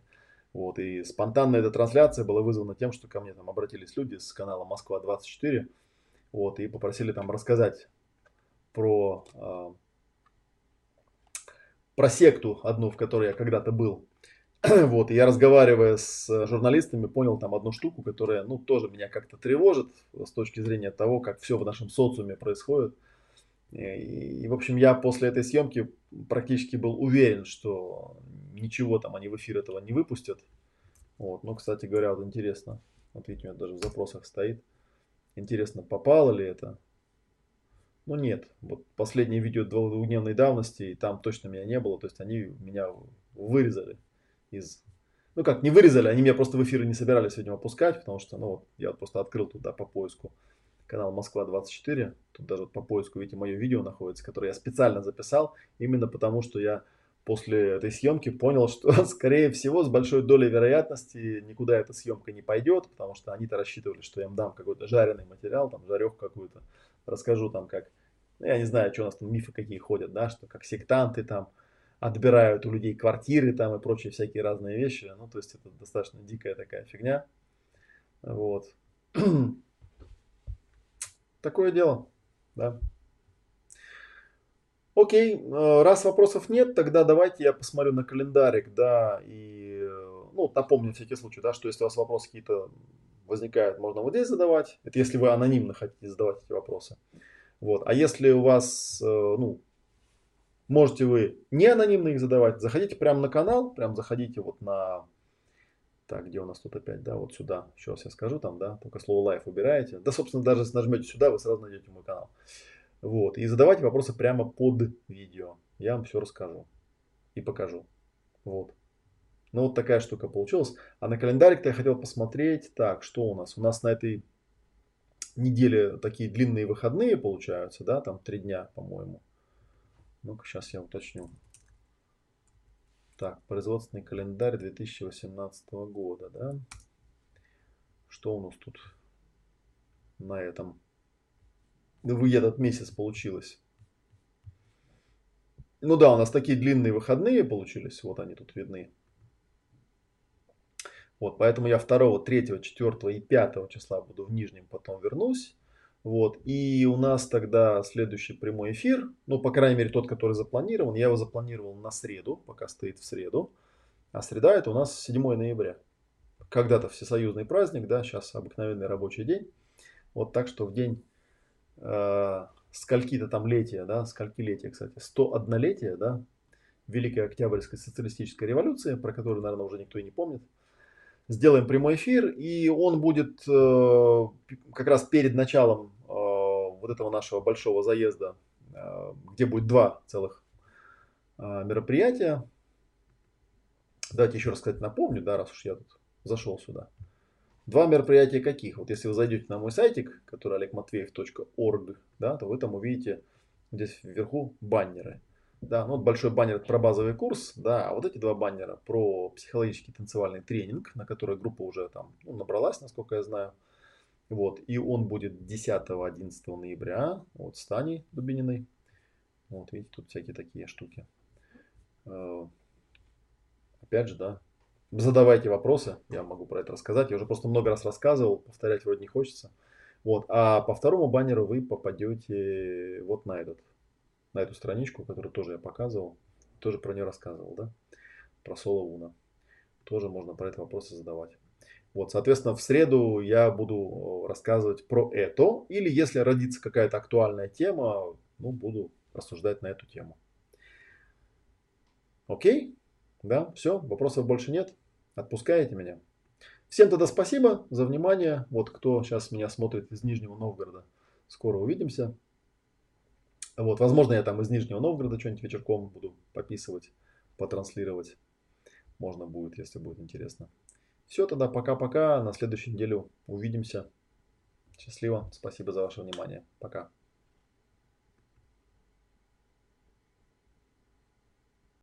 Вот, и спонтанная эта трансляция была вызвана тем, что ко мне там обратились люди с канала Москва-24, вот, и попросили там рассказать про э, про секту одну, в которой я когда-то был. Вот, и я разговаривая с журналистами, понял там одну штуку, которая, ну, тоже меня как-то тревожит с точки зрения того, как все в нашем социуме происходит. И, и, в общем, я после этой съемки практически был уверен, что ничего там они в эфир этого не выпустят. Вот, но, кстати говоря, вот интересно, вот видите, у меня даже в запросах стоит. Интересно, попало ли это? Ну нет, вот последнее видео двухдневной давности, и там точно меня не было, то есть они меня вырезали из... Ну как, не вырезали, они меня просто в эфиры не собирались сегодня опускать, потому что, ну вот, я просто открыл туда по поиску канал Москва-24, тут даже по поиску, видите, мое видео находится, которое я специально записал, именно потому что я после этой съемки понял, что, скорее всего, с большой долей вероятности никуда эта съемка не пойдет, потому что они-то рассчитывали, что я им дам какой-то жареный материал, там, жарех какую-то, расскажу там, как, ну, я не знаю, что у нас там мифы какие ходят, да, что как сектанты там отбирают у людей квартиры там и прочие всякие разные вещи, ну, то есть это достаточно дикая такая фигня, вот. Такое дело, да. Окей, э, раз вопросов нет, тогда давайте я посмотрю на календарик, да, и, э, ну, напомню всякий случай, да, что если у вас вопросы какие-то возникают, можно вот здесь задавать. Это если вы анонимно хотите задавать эти вопросы. Вот. А если у вас, э, ну, можете вы не анонимно их задавать, заходите прямо на канал, прям заходите вот на, так, где у нас тут опять, да, вот сюда, сейчас я скажу там, да, только слово live убираете. Да, собственно, даже если нажмете сюда, вы сразу найдете мой канал. Вот. И задавайте вопросы прямо под видео. Я вам все расскажу и покажу. Вот. Ну вот такая штука получилась. А на календарик-то я хотел посмотреть. Так, что у нас? У нас на этой неделе такие длинные выходные получаются, да, там три дня, по-моему. Ну-ка, сейчас я уточню. Так, производственный календарь 2018 года, да. Что у нас тут на этом в этот месяц получилось. Ну да, у нас такие длинные выходные получились. Вот они тут видны. Вот, поэтому я 2, 3, 4 и 5 числа буду в Нижнем, потом вернусь. Вот, и у нас тогда следующий прямой эфир, ну, по крайней мере, тот, который запланирован, я его запланировал на среду, пока стоит в среду. А среда это у нас 7 ноября. Когда-то всесоюзный праздник, да, сейчас обыкновенный рабочий день. Вот так что в день э, скольки-то там летия, да, скольки летия, кстати, 101 летия, да, Великой Октябрьской социалистической революции, про которую, наверное, уже никто и не помнит. Сделаем прямой эфир, и он будет э, как раз перед началом э, вот этого нашего большого заезда, э, где будет два целых мероприятия. Давайте еще раз, сказать, напомню, да, раз уж я тут зашел сюда. Два мероприятия каких? Вот если вы зайдете на мой сайтик, который olegmatveev.org, да, то вы там увидите здесь вверху баннеры. Да, ну вот большой баннер про базовый курс, да, а вот эти два баннера про психологический танцевальный тренинг, на который группа уже там ну, набралась, насколько я знаю. Вот, и он будет 10-11 ноября, вот, с Таней Дубининой. Вот, видите, тут всякие такие штуки. Э, опять же, да, задавайте вопросы, я могу про это рассказать. Я уже просто много раз рассказывал, повторять вроде не хочется. Вот. А по второму баннеру вы попадете вот на этот, на эту страничку, которую тоже я показывал, тоже про нее рассказывал, да, про Соло Уна. Тоже можно про это вопросы задавать. Вот, соответственно, в среду я буду рассказывать про это. Или если родится какая-то актуальная тема, ну, буду рассуждать на эту тему. Окей? Да, все, вопросов больше нет. Отпускаете меня. Всем тогда спасибо за внимание. Вот кто сейчас меня смотрит из Нижнего Новгорода. Скоро увидимся. Вот, возможно, я там из Нижнего Новгорода что-нибудь вечерком буду пописывать, потранслировать. Можно будет, если будет интересно. Все, тогда пока-пока. На следующей неделе увидимся. Счастливо. Спасибо за ваше внимание. Пока.